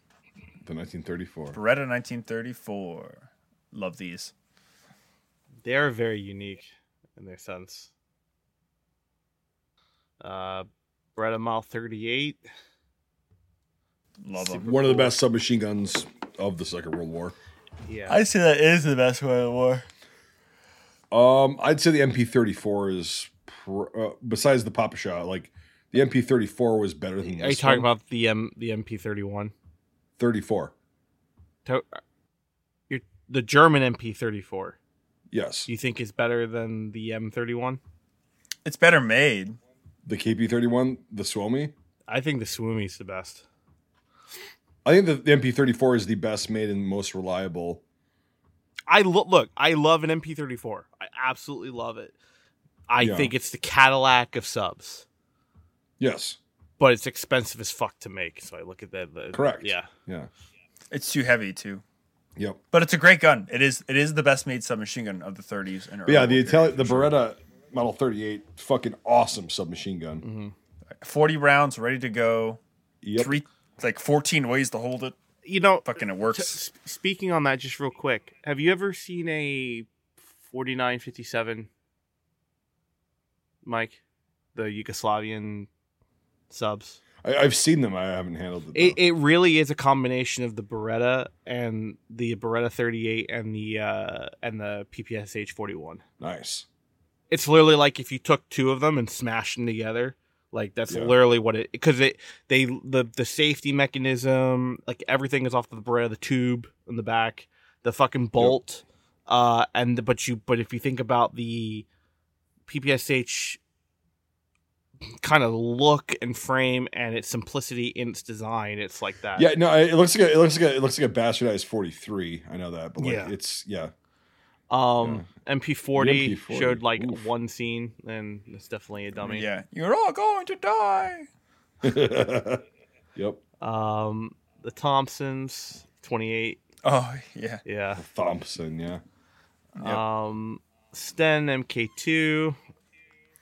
the 1934. Beretta 1934. Love these. They are very unique in their sense. Uh, Beretta Mile 38. Love them. One of the best submachine guns of the Second World War. Yeah. I'd say that is the best way of war. Um, I'd say the MP34 is, pr- uh, besides the Papasha, like the MP34 was better than this Are you talking one. about the M the MP31? 34? To- uh, You're, the German MP34. Yes, Do you think is better than the M31? It's better made. the KP31, the Suomi. I think the Suomi's the best. I think the, the MP34 is the best made and most reliable. I lo- look. I love an MP34. I absolutely love it. I Yeah. think it's the Cadillac of subs, Yes, but it's expensive as fuck to make. So I look at that. the- Correct. Yeah. yeah, It's too heavy too. yep. But it's a great gun. It is. It is the best made submachine gun of the 30s and But yeah, the Italian, the period, sure. Beretta Model 38, fucking awesome submachine gun. Mm-hmm. 40 rounds ready to go. Yep. Three, like 14 ways to hold it. You know, Fucking it works. s- speaking on that, just real quick, have you ever seen a 4957, Mike? The Yugoslavian subs. I, I've seen them. I haven't handled it. It, it really is a combination of the Beretta and the Beretta 38 and the uh, and the PPSH 41. nice. It's literally like if you took two of them and smashed them together. Like that's Yeah. literally what it because it they the the safety mechanism like everything is off the Beretta the tube in the back the fucking bolt uh and the, but you but if you think about the PPSH kind of look and frame and its simplicity in its design it's like that Yeah, no, it looks like a, it looks like a, it looks like a bastardized 43. I know that, but like Yeah. it's yeah. um MP40, MP40, showed like oof. one scene and it's definitely a dummy Yeah, you're all going to die. yep. um the Thompsons 28 Oh yeah. yeah Thompson, yeah. Yep. Um, Sten MK2.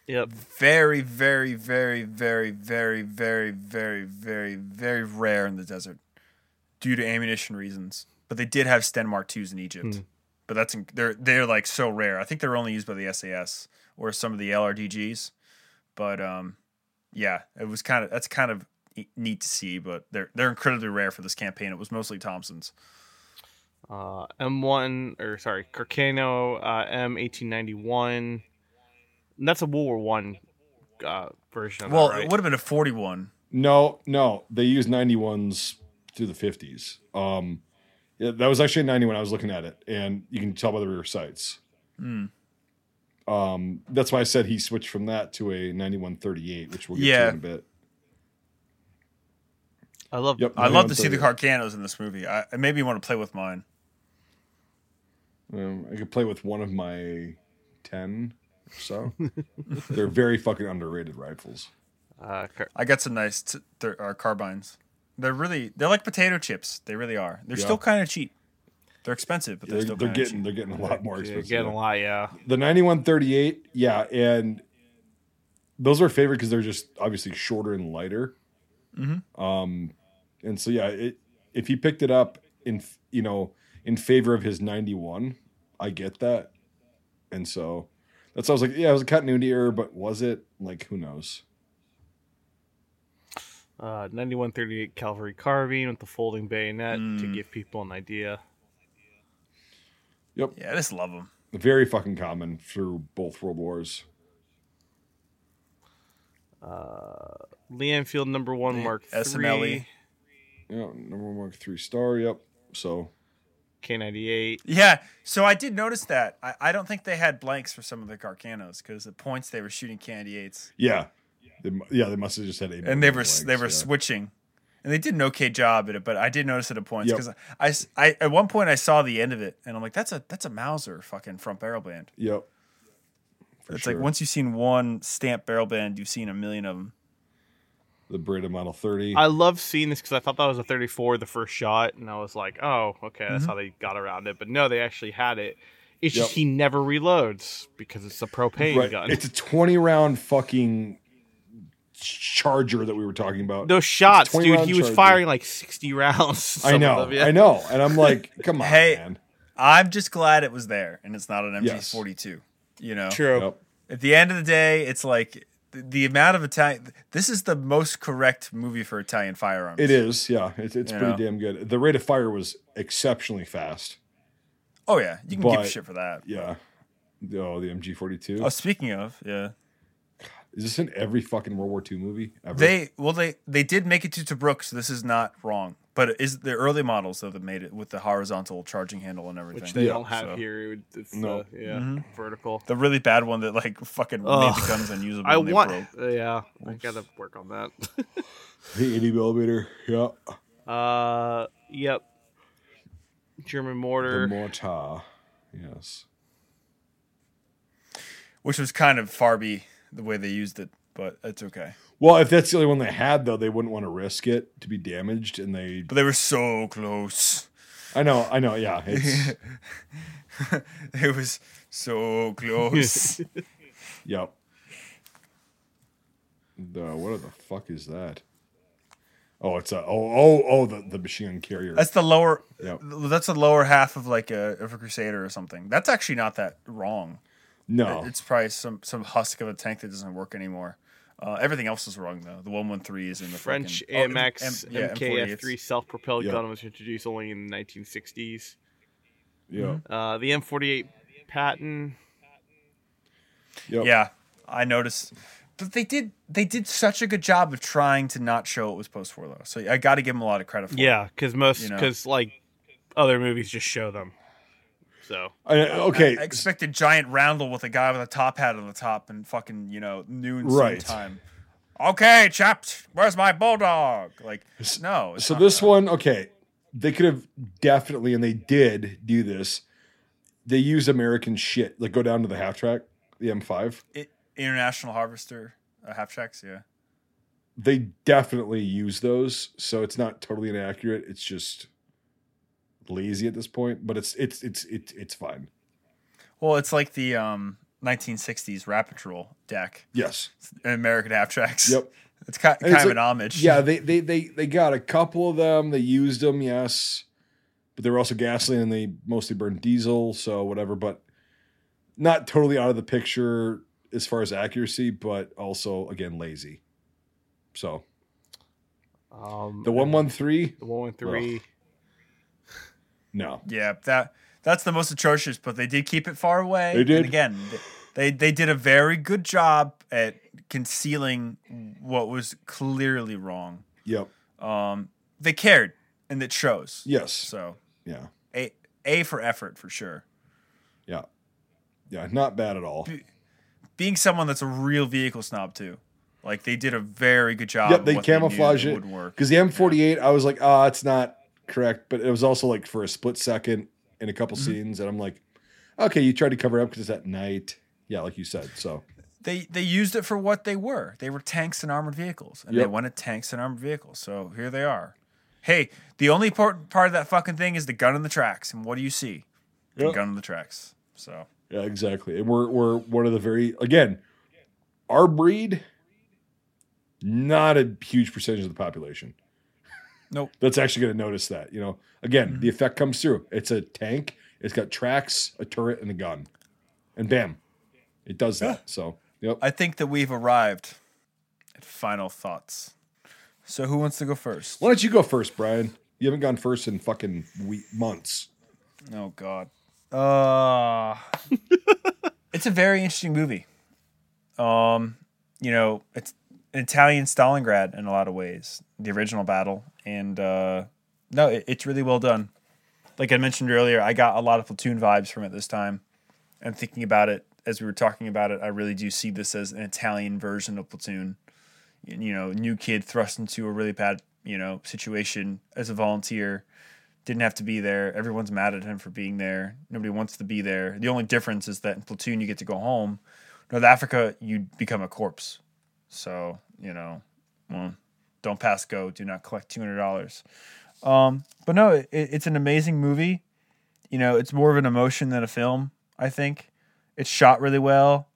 Yep. Very, very, very, very, very, very, very, very, very rare in the desert due to ammunition reasons. But they did have Sten Mark twos in Egypt. Hmm. But that's they're they're like so rare. I think they're only used by the SAS or some of the LRDGs. But um, yeah, it was kind of that's kind of neat to see. But they're they're incredibly rare for this campaign. It was mostly Thompsons. Uh, M1 or sorry, Carcano uh, M1891. And that's a World War One uh, version. Of Well, that, right? it would have been a forty-one. No, no, they used 91s through the 50s. Um, yeah, that was actually a 91. I was looking at it, and you can tell by the rear sights. Hmm. Um, that's why I said he switched from that to a 9138, which we'll get Yeah. to in a bit. I love. Yep. I love to see the 9138. Carcanos in this movie. I, it made me want to play with mine. Um, I could play with one of my 10 or so. They're very fucking underrated rifles. Uh, Car- I got some nice t- th- uh, carbines. They're really they're like potato chips. They really are. They're Yeah. still kind of cheap. They're expensive, but they're, They're, still they're getting cheap. they're getting a lot more yeah, expensive. getting a lot. Yeah. The 9138, yeah, and those are favorite because they're just obviously shorter and lighter. Mhm. Um, and so yeah, it, if he picked it up in you know in favor of his 91, I get that, and so that's why I was like, yeah, it was a continuity error, but was it? Like, who knows? Uh, 9138 Cavalry carbine with the folding bayonet to Mm. give people an idea. Yep, Yeah, I just love them. very fucking common through both world wars. Uh, Lee Enfield number one, Mark SMLE. three, Yeah, number one mark three star. Yep. So K ninety eight. Yeah, so I did notice that. I, I don't think they had blanks for some of the Carcanos because the points they were shooting candy eights yeah, they, yeah, they must have just had a and they were blanks, they were yeah. switching, and they did an okay job at it. But I did notice it at points Yep. because I at one point I saw the end of it and I'm like, that's a that's a Mauser fucking front barrel band. Yep. For it's sure. like once you've seen one stamp barrel band, you've seen a million of them. The Breda Model 30. I love seeing this because I thought that was a thirty four the first shot, and I was like, oh, okay, that's Mm-hmm. how they got around it. But no, they actually had it. It's Yep. just he never reloads because it's a propane right. gun. It's a 20 round fucking charger that we were talking about. Those shots, dude. round He was firing like sixty rounds. I know. them, yeah. I know. And I'm like, come on, Hey. man. I'm just glad it was there and it's not an Yes. MG42. You know, True. Yep. at the end of the day, it's like the, amount of Italian. This is the most correct movie for Italian firearms. It is. Yeah. It's, it's pretty know? damn good. The rate of fire was exceptionally fast. Oh yeah, you can give But- a shit for that. Yeah. Oh, the MG42. Oh, speaking of, yeah, Is this in every fucking World War II movie ever? they well they they did make it to Tobruk, so this is not wrong. But is the early models though that made it with the horizontal charging handle and everything. Which they Yeah, don't have so- here. It's No. the, yeah, Mhm. vertical. the really bad one that like fucking made Ugh. the guns unusable. I want. uh, yeah, I gotta work on that. the 80 millimeter. Yeah. uh, yep. German mortar. The mortar. mortar. Yes. which was kind of Farby the way they used it, but it's okay. Well, if that's the only one they had, though, they wouldn't want to risk it to be damaged, and they. But they were so close. I know, I know, yeah. It's it was so close. yep. The what the fuck is that? Oh, it's a oh oh oh the the machine gun carrier. that's the lower. Yep. That's the lower half of like a of a Crusader or something. That's actually not that wrong. no, It's probably some some husk of a tank that doesn't work anymore. Uh, everything else is wrong though. The one one three is in the French fucking, oh, AMX M- yeah, MKF M48s. three self propelled Yeah. gun was introduced only in the 1960s. yeah, Uh, the M48 Patton. yep. Yeah, I noticed. But they did they did such a good job of trying to not show it was post war though. So I got to give them a lot of credit for. Yeah, because most You know. because like other movies just show them. So I, okay, I expected giant roundel with a guy with a top hat on the top and fucking you know noon Right. same time. Okay, chaps, where's my bulldog? Like no. it's so this that. one, okay, they could have definitely, and they did do this. They use American shit. Like go down to the half track, the M5. I- international harvester uh, half tracks. Yeah. They definitely use those, so it's not totally inaccurate. It's just lazy at this point, but it's it's it's it's it's fine. Well, it's like the um 1960s Rat Patrol deck, Yes. American half tracks. Yep. It's kind, kind it's of like- an homage. Yeah, they, they they they got a couple of them. They used them, yes, but they were also gasoline and they mostly burned diesel, so whatever. But not totally out of the picture as far as accuracy, but also again lazy. So um, the one one three, the one one three. No, Yeah, that that's the most atrocious, but they did keep it far away. They did. And again, they they did a very good job at concealing what was clearly wrong. yep, Um, they cared, and it shows. yes, So yeah, a a for effort for sure. yeah, yeah, not bad at all. Being someone that's a real vehicle snob too, like they did a very good job. Yep, they camouflage that it would work. because the M48, I was like, ah, it's not correct, but it was also like for a split second in a couple Mm-hmm. scenes, and I'm like, okay, you tried to cover it up because it's at night. Yeah, like you said. So they they used it for what they were. They were tanks and armored vehicles, and they wanted tanks and armored vehicles. So here they are. Hey, the only part part of that fucking thing is the gun in the tracks, and what do you see? The Yep. gun in the tracks. So yeah, exactly. And we're we're one of the very again, our breed, not a huge percentage of the population. Nope. That's actually going to notice that. You know, again, the effect comes through. It's a tank. It's got tracks, a turret, and a gun, and bam, it does that. So, yep. I think that we've arrived at final thoughts. So who wants to go first? Why don't you go first, Brian? You haven't gone first in fucking we- months. Oh God. Uh it's a very interesting movie. Um, you know, it's an Italian Stalingrad in a lot of ways, the original battle, and uh, no, it, it's really well done. Like I mentioned earlier, I got a lot of platoon vibes from it this time, and thinking about it as we were talking about it, I really do see this as an Italian version of platoon. You know, new kid thrust into a really bad you know situation as a volunteer didn't have to be there. Everyone's mad at him for being there. Nobody wants to be there. The only difference is that in platoon you get to go home. North Africa, you become a corpse. So you know, well, don't pass go. Do not collect two hundred dollars. Um, but no, it, it's an amazing movie. You know, it's more of an emotion than a film. I think it's shot really well.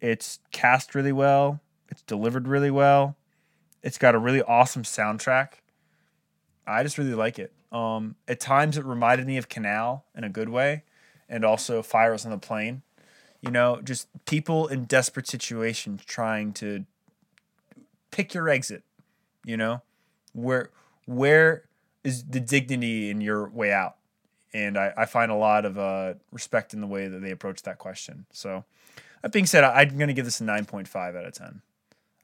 It's cast really well. It's delivered really well. It's got a really awesome soundtrack. I just really like it. Um, at times, it reminded me of Kanal in a good way, and also Fires on the Plain. You know, just people in desperate situations trying to pick your exit. You know, where where is the dignity in your way out? And I, I find a lot of uh, respect in the way that they approach that question. So, that being said, I, I'm going to give this a 9.5 out of 10.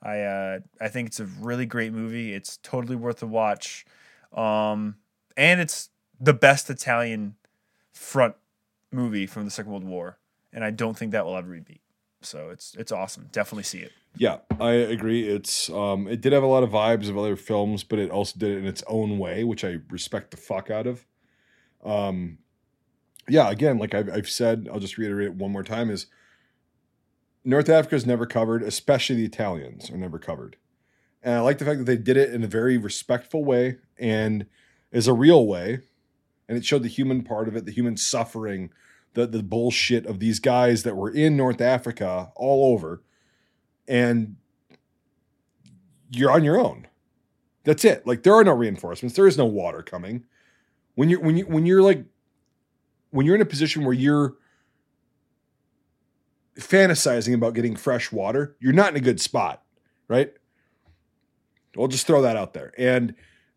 I uh, I think it's a really great movie. It's totally worth a watch, um, and it's the best Italian front movie from the Second World War, and I don't think that will ever be beat. So it's it's awesome. Definitely see it. Yeah, I agree. It's um, it did have a lot of vibes of other films, but it also did it in its own way, which I respect the fuck out of. Um, yeah, again, like I've, I've said, I'll just reiterate it one more time: is North Africa is never covered, especially the Italians are never covered. And I like the fact that they did it in a very respectful way and is a real way. And it showed the human part of it, the human suffering, the, the bullshit of these guys that were in North Africa all over. And you're on your own. That's it. Like there are no reinforcements. There is no water coming. When you're when you when you're like when you're in a position where you're fantasizing about getting fresh water, you're not in a good spot, right? We'll just throw that out there. And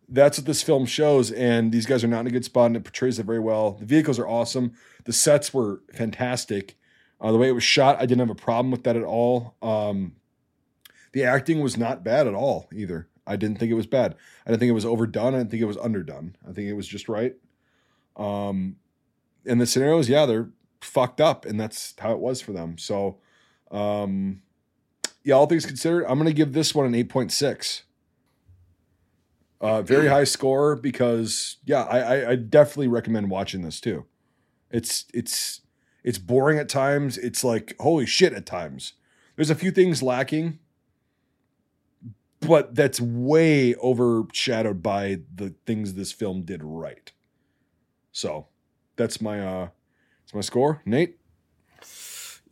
that's what this film shows. And these guys are not in a good spot, and it portrays it very well. The vehicles are awesome. The sets were fantastic. Uh, the way it was shot, I didn't have a problem with that at all. Um, the acting was not bad at all either. I didn't think it was bad. I didn't think it was overdone. I didn't think it was underdone. I think it was just right. Um, and the scenarios, yeah, they're fucked up, and that's how it was for them. So, um, yeah, all things considered, I'm going to give this one an 8.6. Uh, very high score because yeah, I, I, I definitely recommend watching this too. It's it's it's boring at times. It's like holy shit at times. There's a few things lacking, but that's way overshadowed by the things this film did right. So that's my uh that's my score. Nate?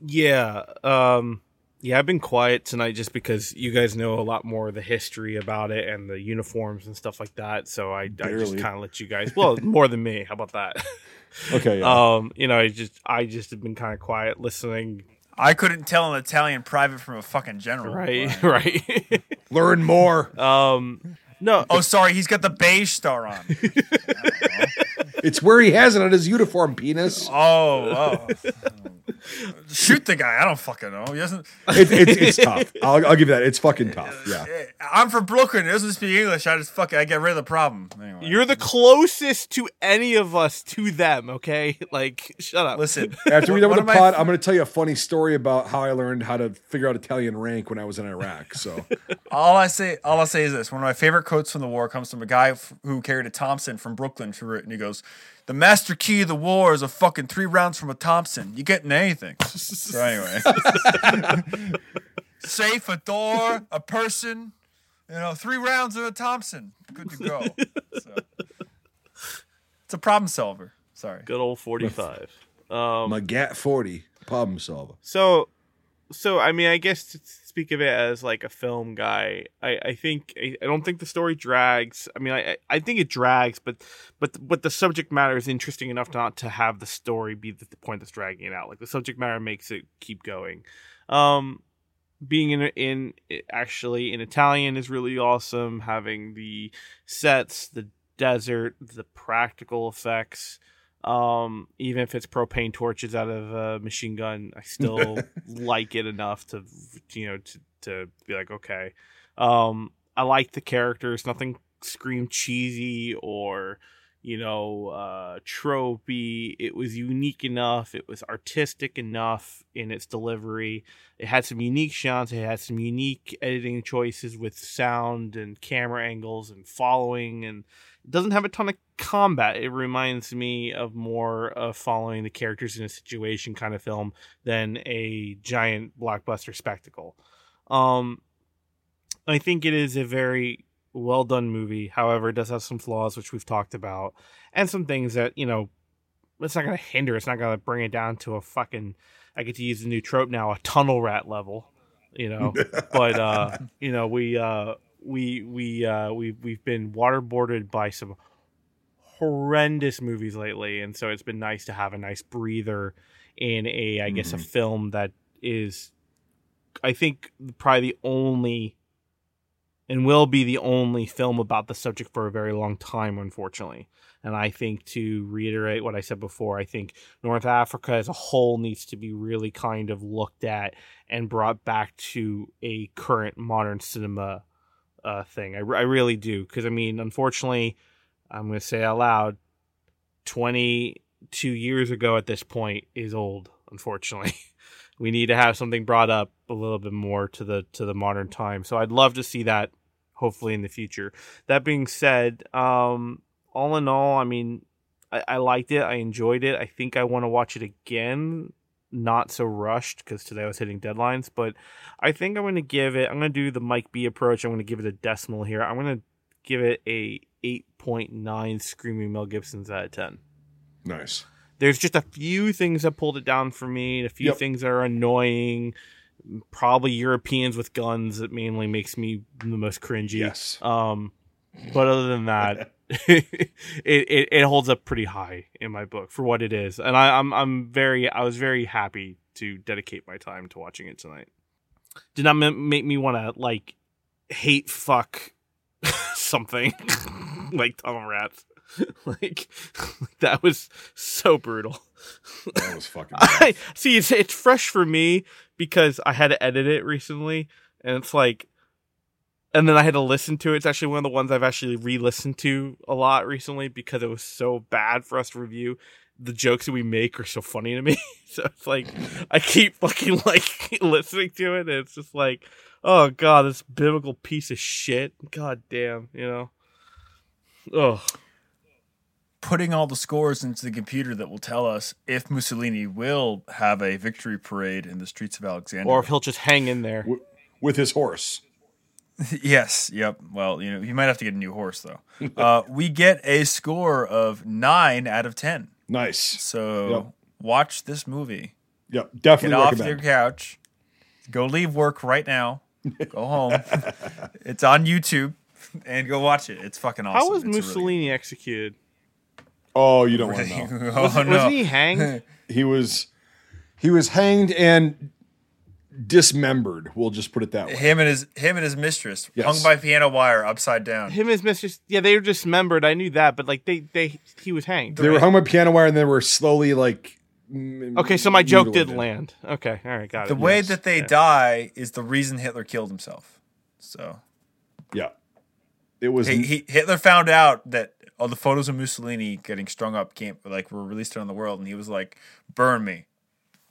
Yeah. Um yeah, I've been quiet tonight just because you guys know a lot more of the history about it and the uniforms and stuff like that. So I, I just Barely. kind of let you guys. Well, more than me. How about that? Okay, yeah. Um, you know, I just I just have been kind of quiet, listening. I couldn't tell an Italian private from a fucking general. Right, but- right. Learn more. um, no, Oh, sorry, he's got the beige star on. It's where he has it on his uniform, penis. Oh, oh. Shoot the guy. I don't fucking know. He doesn't. It, it's it's tough. I'll, I'll give you that. It's fucking tough. Yeah. I'm from Brooklyn. He doesn't speak English. I just fucking I get rid of the problem. Anyway. you're the closest to any of us to them. Okay, like shut up. listen. After we done with the of pod, I'm going to tell you a funny story about how I learned how to figure out Italian rank when I was in Iraq. So All I say, all I say is this: one of my favorite quotes from the war comes from a guy f- who carried a Thompson from Brooklyn through it, and he goes, "The master key of the war is a fucking three rounds from a Thompson. You getting anything?" so anyway, safe, a door, a person, you know, three rounds of a Thompson, good to go. So, it's a problem solver. Sorry. Good old forty-five. Um, my GAT 40 problem solver. So, so I mean, I guess to speak of it as like a film guy, I, I think I, I don't think the story drags. I mean, I I think it drags, but but but the subject matter is interesting enough not to have the story be the, the point that's dragging it out. Like the subject matter makes it keep going. Um, being in in actually in Italian is really awesome. Having the sets, the desert, the practical effects um even if it's propane torches out of a machine gun i still like it enough to you know to, to be like okay. Um, I like the characters. Nothing screamed cheesy or you know uh tropey. It was unique enough. It was artistic enough in its delivery. It had some unique shots. It had some unique editing choices with sound and camera angles and following and it doesn't have a ton of combat it reminds me of more of following the characters in a situation kind of film than a giant blockbuster spectacle um i think it is a very well done movie. However, it does have some flaws, which we've talked about, and some things that you know it's not going to hinder. It's not going to bring it down to a fucking. I get to use the new trope now, a tunnel rat level. You know, but uh, you know we uh, we we uh, we we've been waterboarded by some horrendous movies lately, and so it's been nice to have a nice breather in a I guess a film that is, I think probably the only and will be the only film about the subject for a very long time, unfortunately. And I think to reiterate what I said before, I think North Africa as a whole needs to be really kind of looked at and brought back to a current modern cinema uh, thing. I, I really do. Because, I mean, unfortunately, I'm going to say out loud 22 years ago at this point is old, unfortunately. we need to have something brought up a little bit more to the to the modern time. So I'd love to see that hopefully in the future. That being said, um, all in all, I mean, I, I liked it. I enjoyed it. I think I want to watch it again. Not so rushed because today I was hitting deadlines, but I think I'm going to give it. I'm going to do the Mike B approach. I'm going to give it a decimal here. I'm going to give it a 8.9 screaming Mel Gibson's out of 10 Nice. there's just a few things that pulled it down for me and a few Yep. things that are annoying probably europeans with guns that mainly makes me the most cringy Yes. um but other than that it, it it holds up pretty high in my book for what it is. And I, i'm i'm very i was very happy to dedicate my time to watching it tonight. Did not ma- make me want to like hate fuck something like tunnel rats like that was so brutal. That was fucking. I see it's it's fresh for me because I had to edit it recently and it's like and then I had to listen to it. It's actually one of the ones I've actually re-listened to a lot recently because it was so bad for us to review. The jokes that we make are so funny to me. so it's like I keep fucking like listening to it and it's just like, oh god, this biblical piece of shit. God damn, you know. Oh, Putting all the scores into the computer that will tell us if Mussolini will have a victory parade in the streets of Alexandria. or if he'll just hang in there. With his horse. yes, yep. Well, you know, he might have to get a new horse though. uh, we get a score of nine out of ten. Nice. So Yep. watch this movie. Yep. Definitely. Get Definitely off your couch. Go leave work right now. Go home. it's on YouTube, and go watch it. It's fucking awesome. How was It's a really- Mussolini executed? Oh, you don't want to know. oh Was, no! wasn't he hanged? He was he was hanged and dismembered. We'll just put it that way. Him and his him and his mistress Yes. hung by piano wire upside down. Him and his mistress, Yeah, they were dismembered. I knew that, but like they they he was hanged. They were hung by piano wire and they were slowly like. Okay, so my joke did mutilated. land. Okay, all right, got it. the way Yes. that they Yeah. die is the reason Hitler killed himself. So Yeah, it was. he, he, Hitler found out that all the photos of Mussolini getting strung up can't like were released around the world, and he was like, "Burn me,"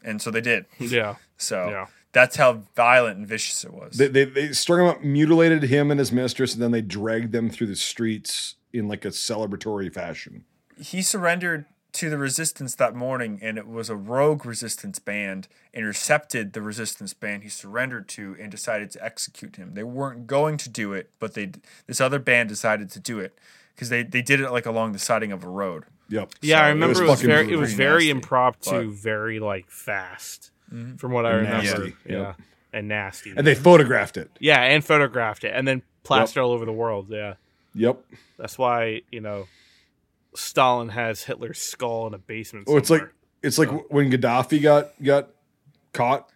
and so they did. yeah, So Yeah. That's how violent and vicious it was. they, they they strung him up, mutilated him and his mistress, and then they dragged them through the streets in like a celebratory fashion. he surrendered to the resistance that morning and it was a rogue resistance band intercepted the resistance band he surrendered to and decided to execute him they weren't going to do it but they this other band decided to do it because they, they did it like along the siding of a road Yep. yeah. So I it remember was it was, very it was very impromptu, but- very like fast, from what I And remember. nasty, Yeah, yep. and nasty. And they photographed it. yeah, and photographed it, and then plastered all over the world. Yeah, Yep. that's why you know Stalin has Hitler's skull in a basement. Oh, it's like it's like when Gaddafi got got caught.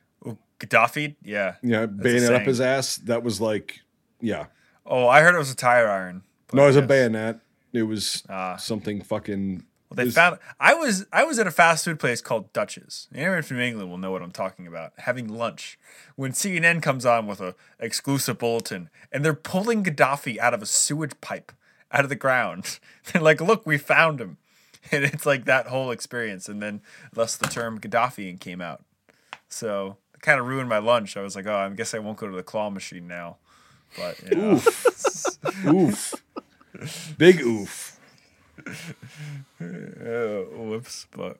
gaddafi yeah Yeah, a bayonet up his ass. That was like, yeah. oh i heard it was a tire iron No, it was a bayonet. It was Ah. something fucking Well, they Is- found. I was I was at a fast food place called Dutch's. Anyone from England will know what I'm talking about. Having lunch when CNN comes on with a exclusive bulletin, and they're pulling Gaddafi out of a sewage pipe out of the ground. They're like, "Look, we found him," and it's like that whole experience. And then thus the term Gaddafi came out. So it kind of ruined my lunch. I was like, "Oh, I guess I won't go to the claw machine now." But you know. Oof. Big oof. Uh, whoops. But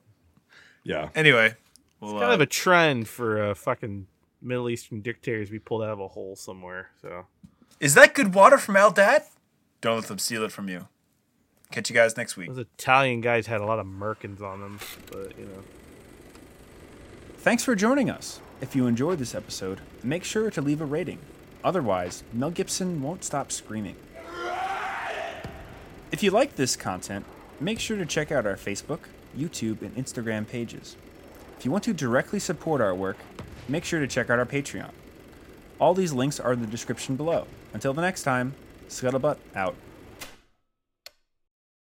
Yeah. anyway, well, kind uh, of a trend for uh, fucking Middle Eastern dictators be pulled out of a hole somewhere. So Is that good water from Al Dad? Don't let them steal it from you. Catch you guys next week. those Italian guys had a lot of merkins on them, but you know. Thanks for joining us. If you enjoyed this episode, make sure to leave a rating. Otherwise, Mel Gibson won't stop screaming. If you like this content, make sure to check out our Facebook, YouTube, and Instagram pages. If you want to directly support our work, make sure to check out our Patreon. All these links are in the description below. Until the next time, Scuttlebutt out.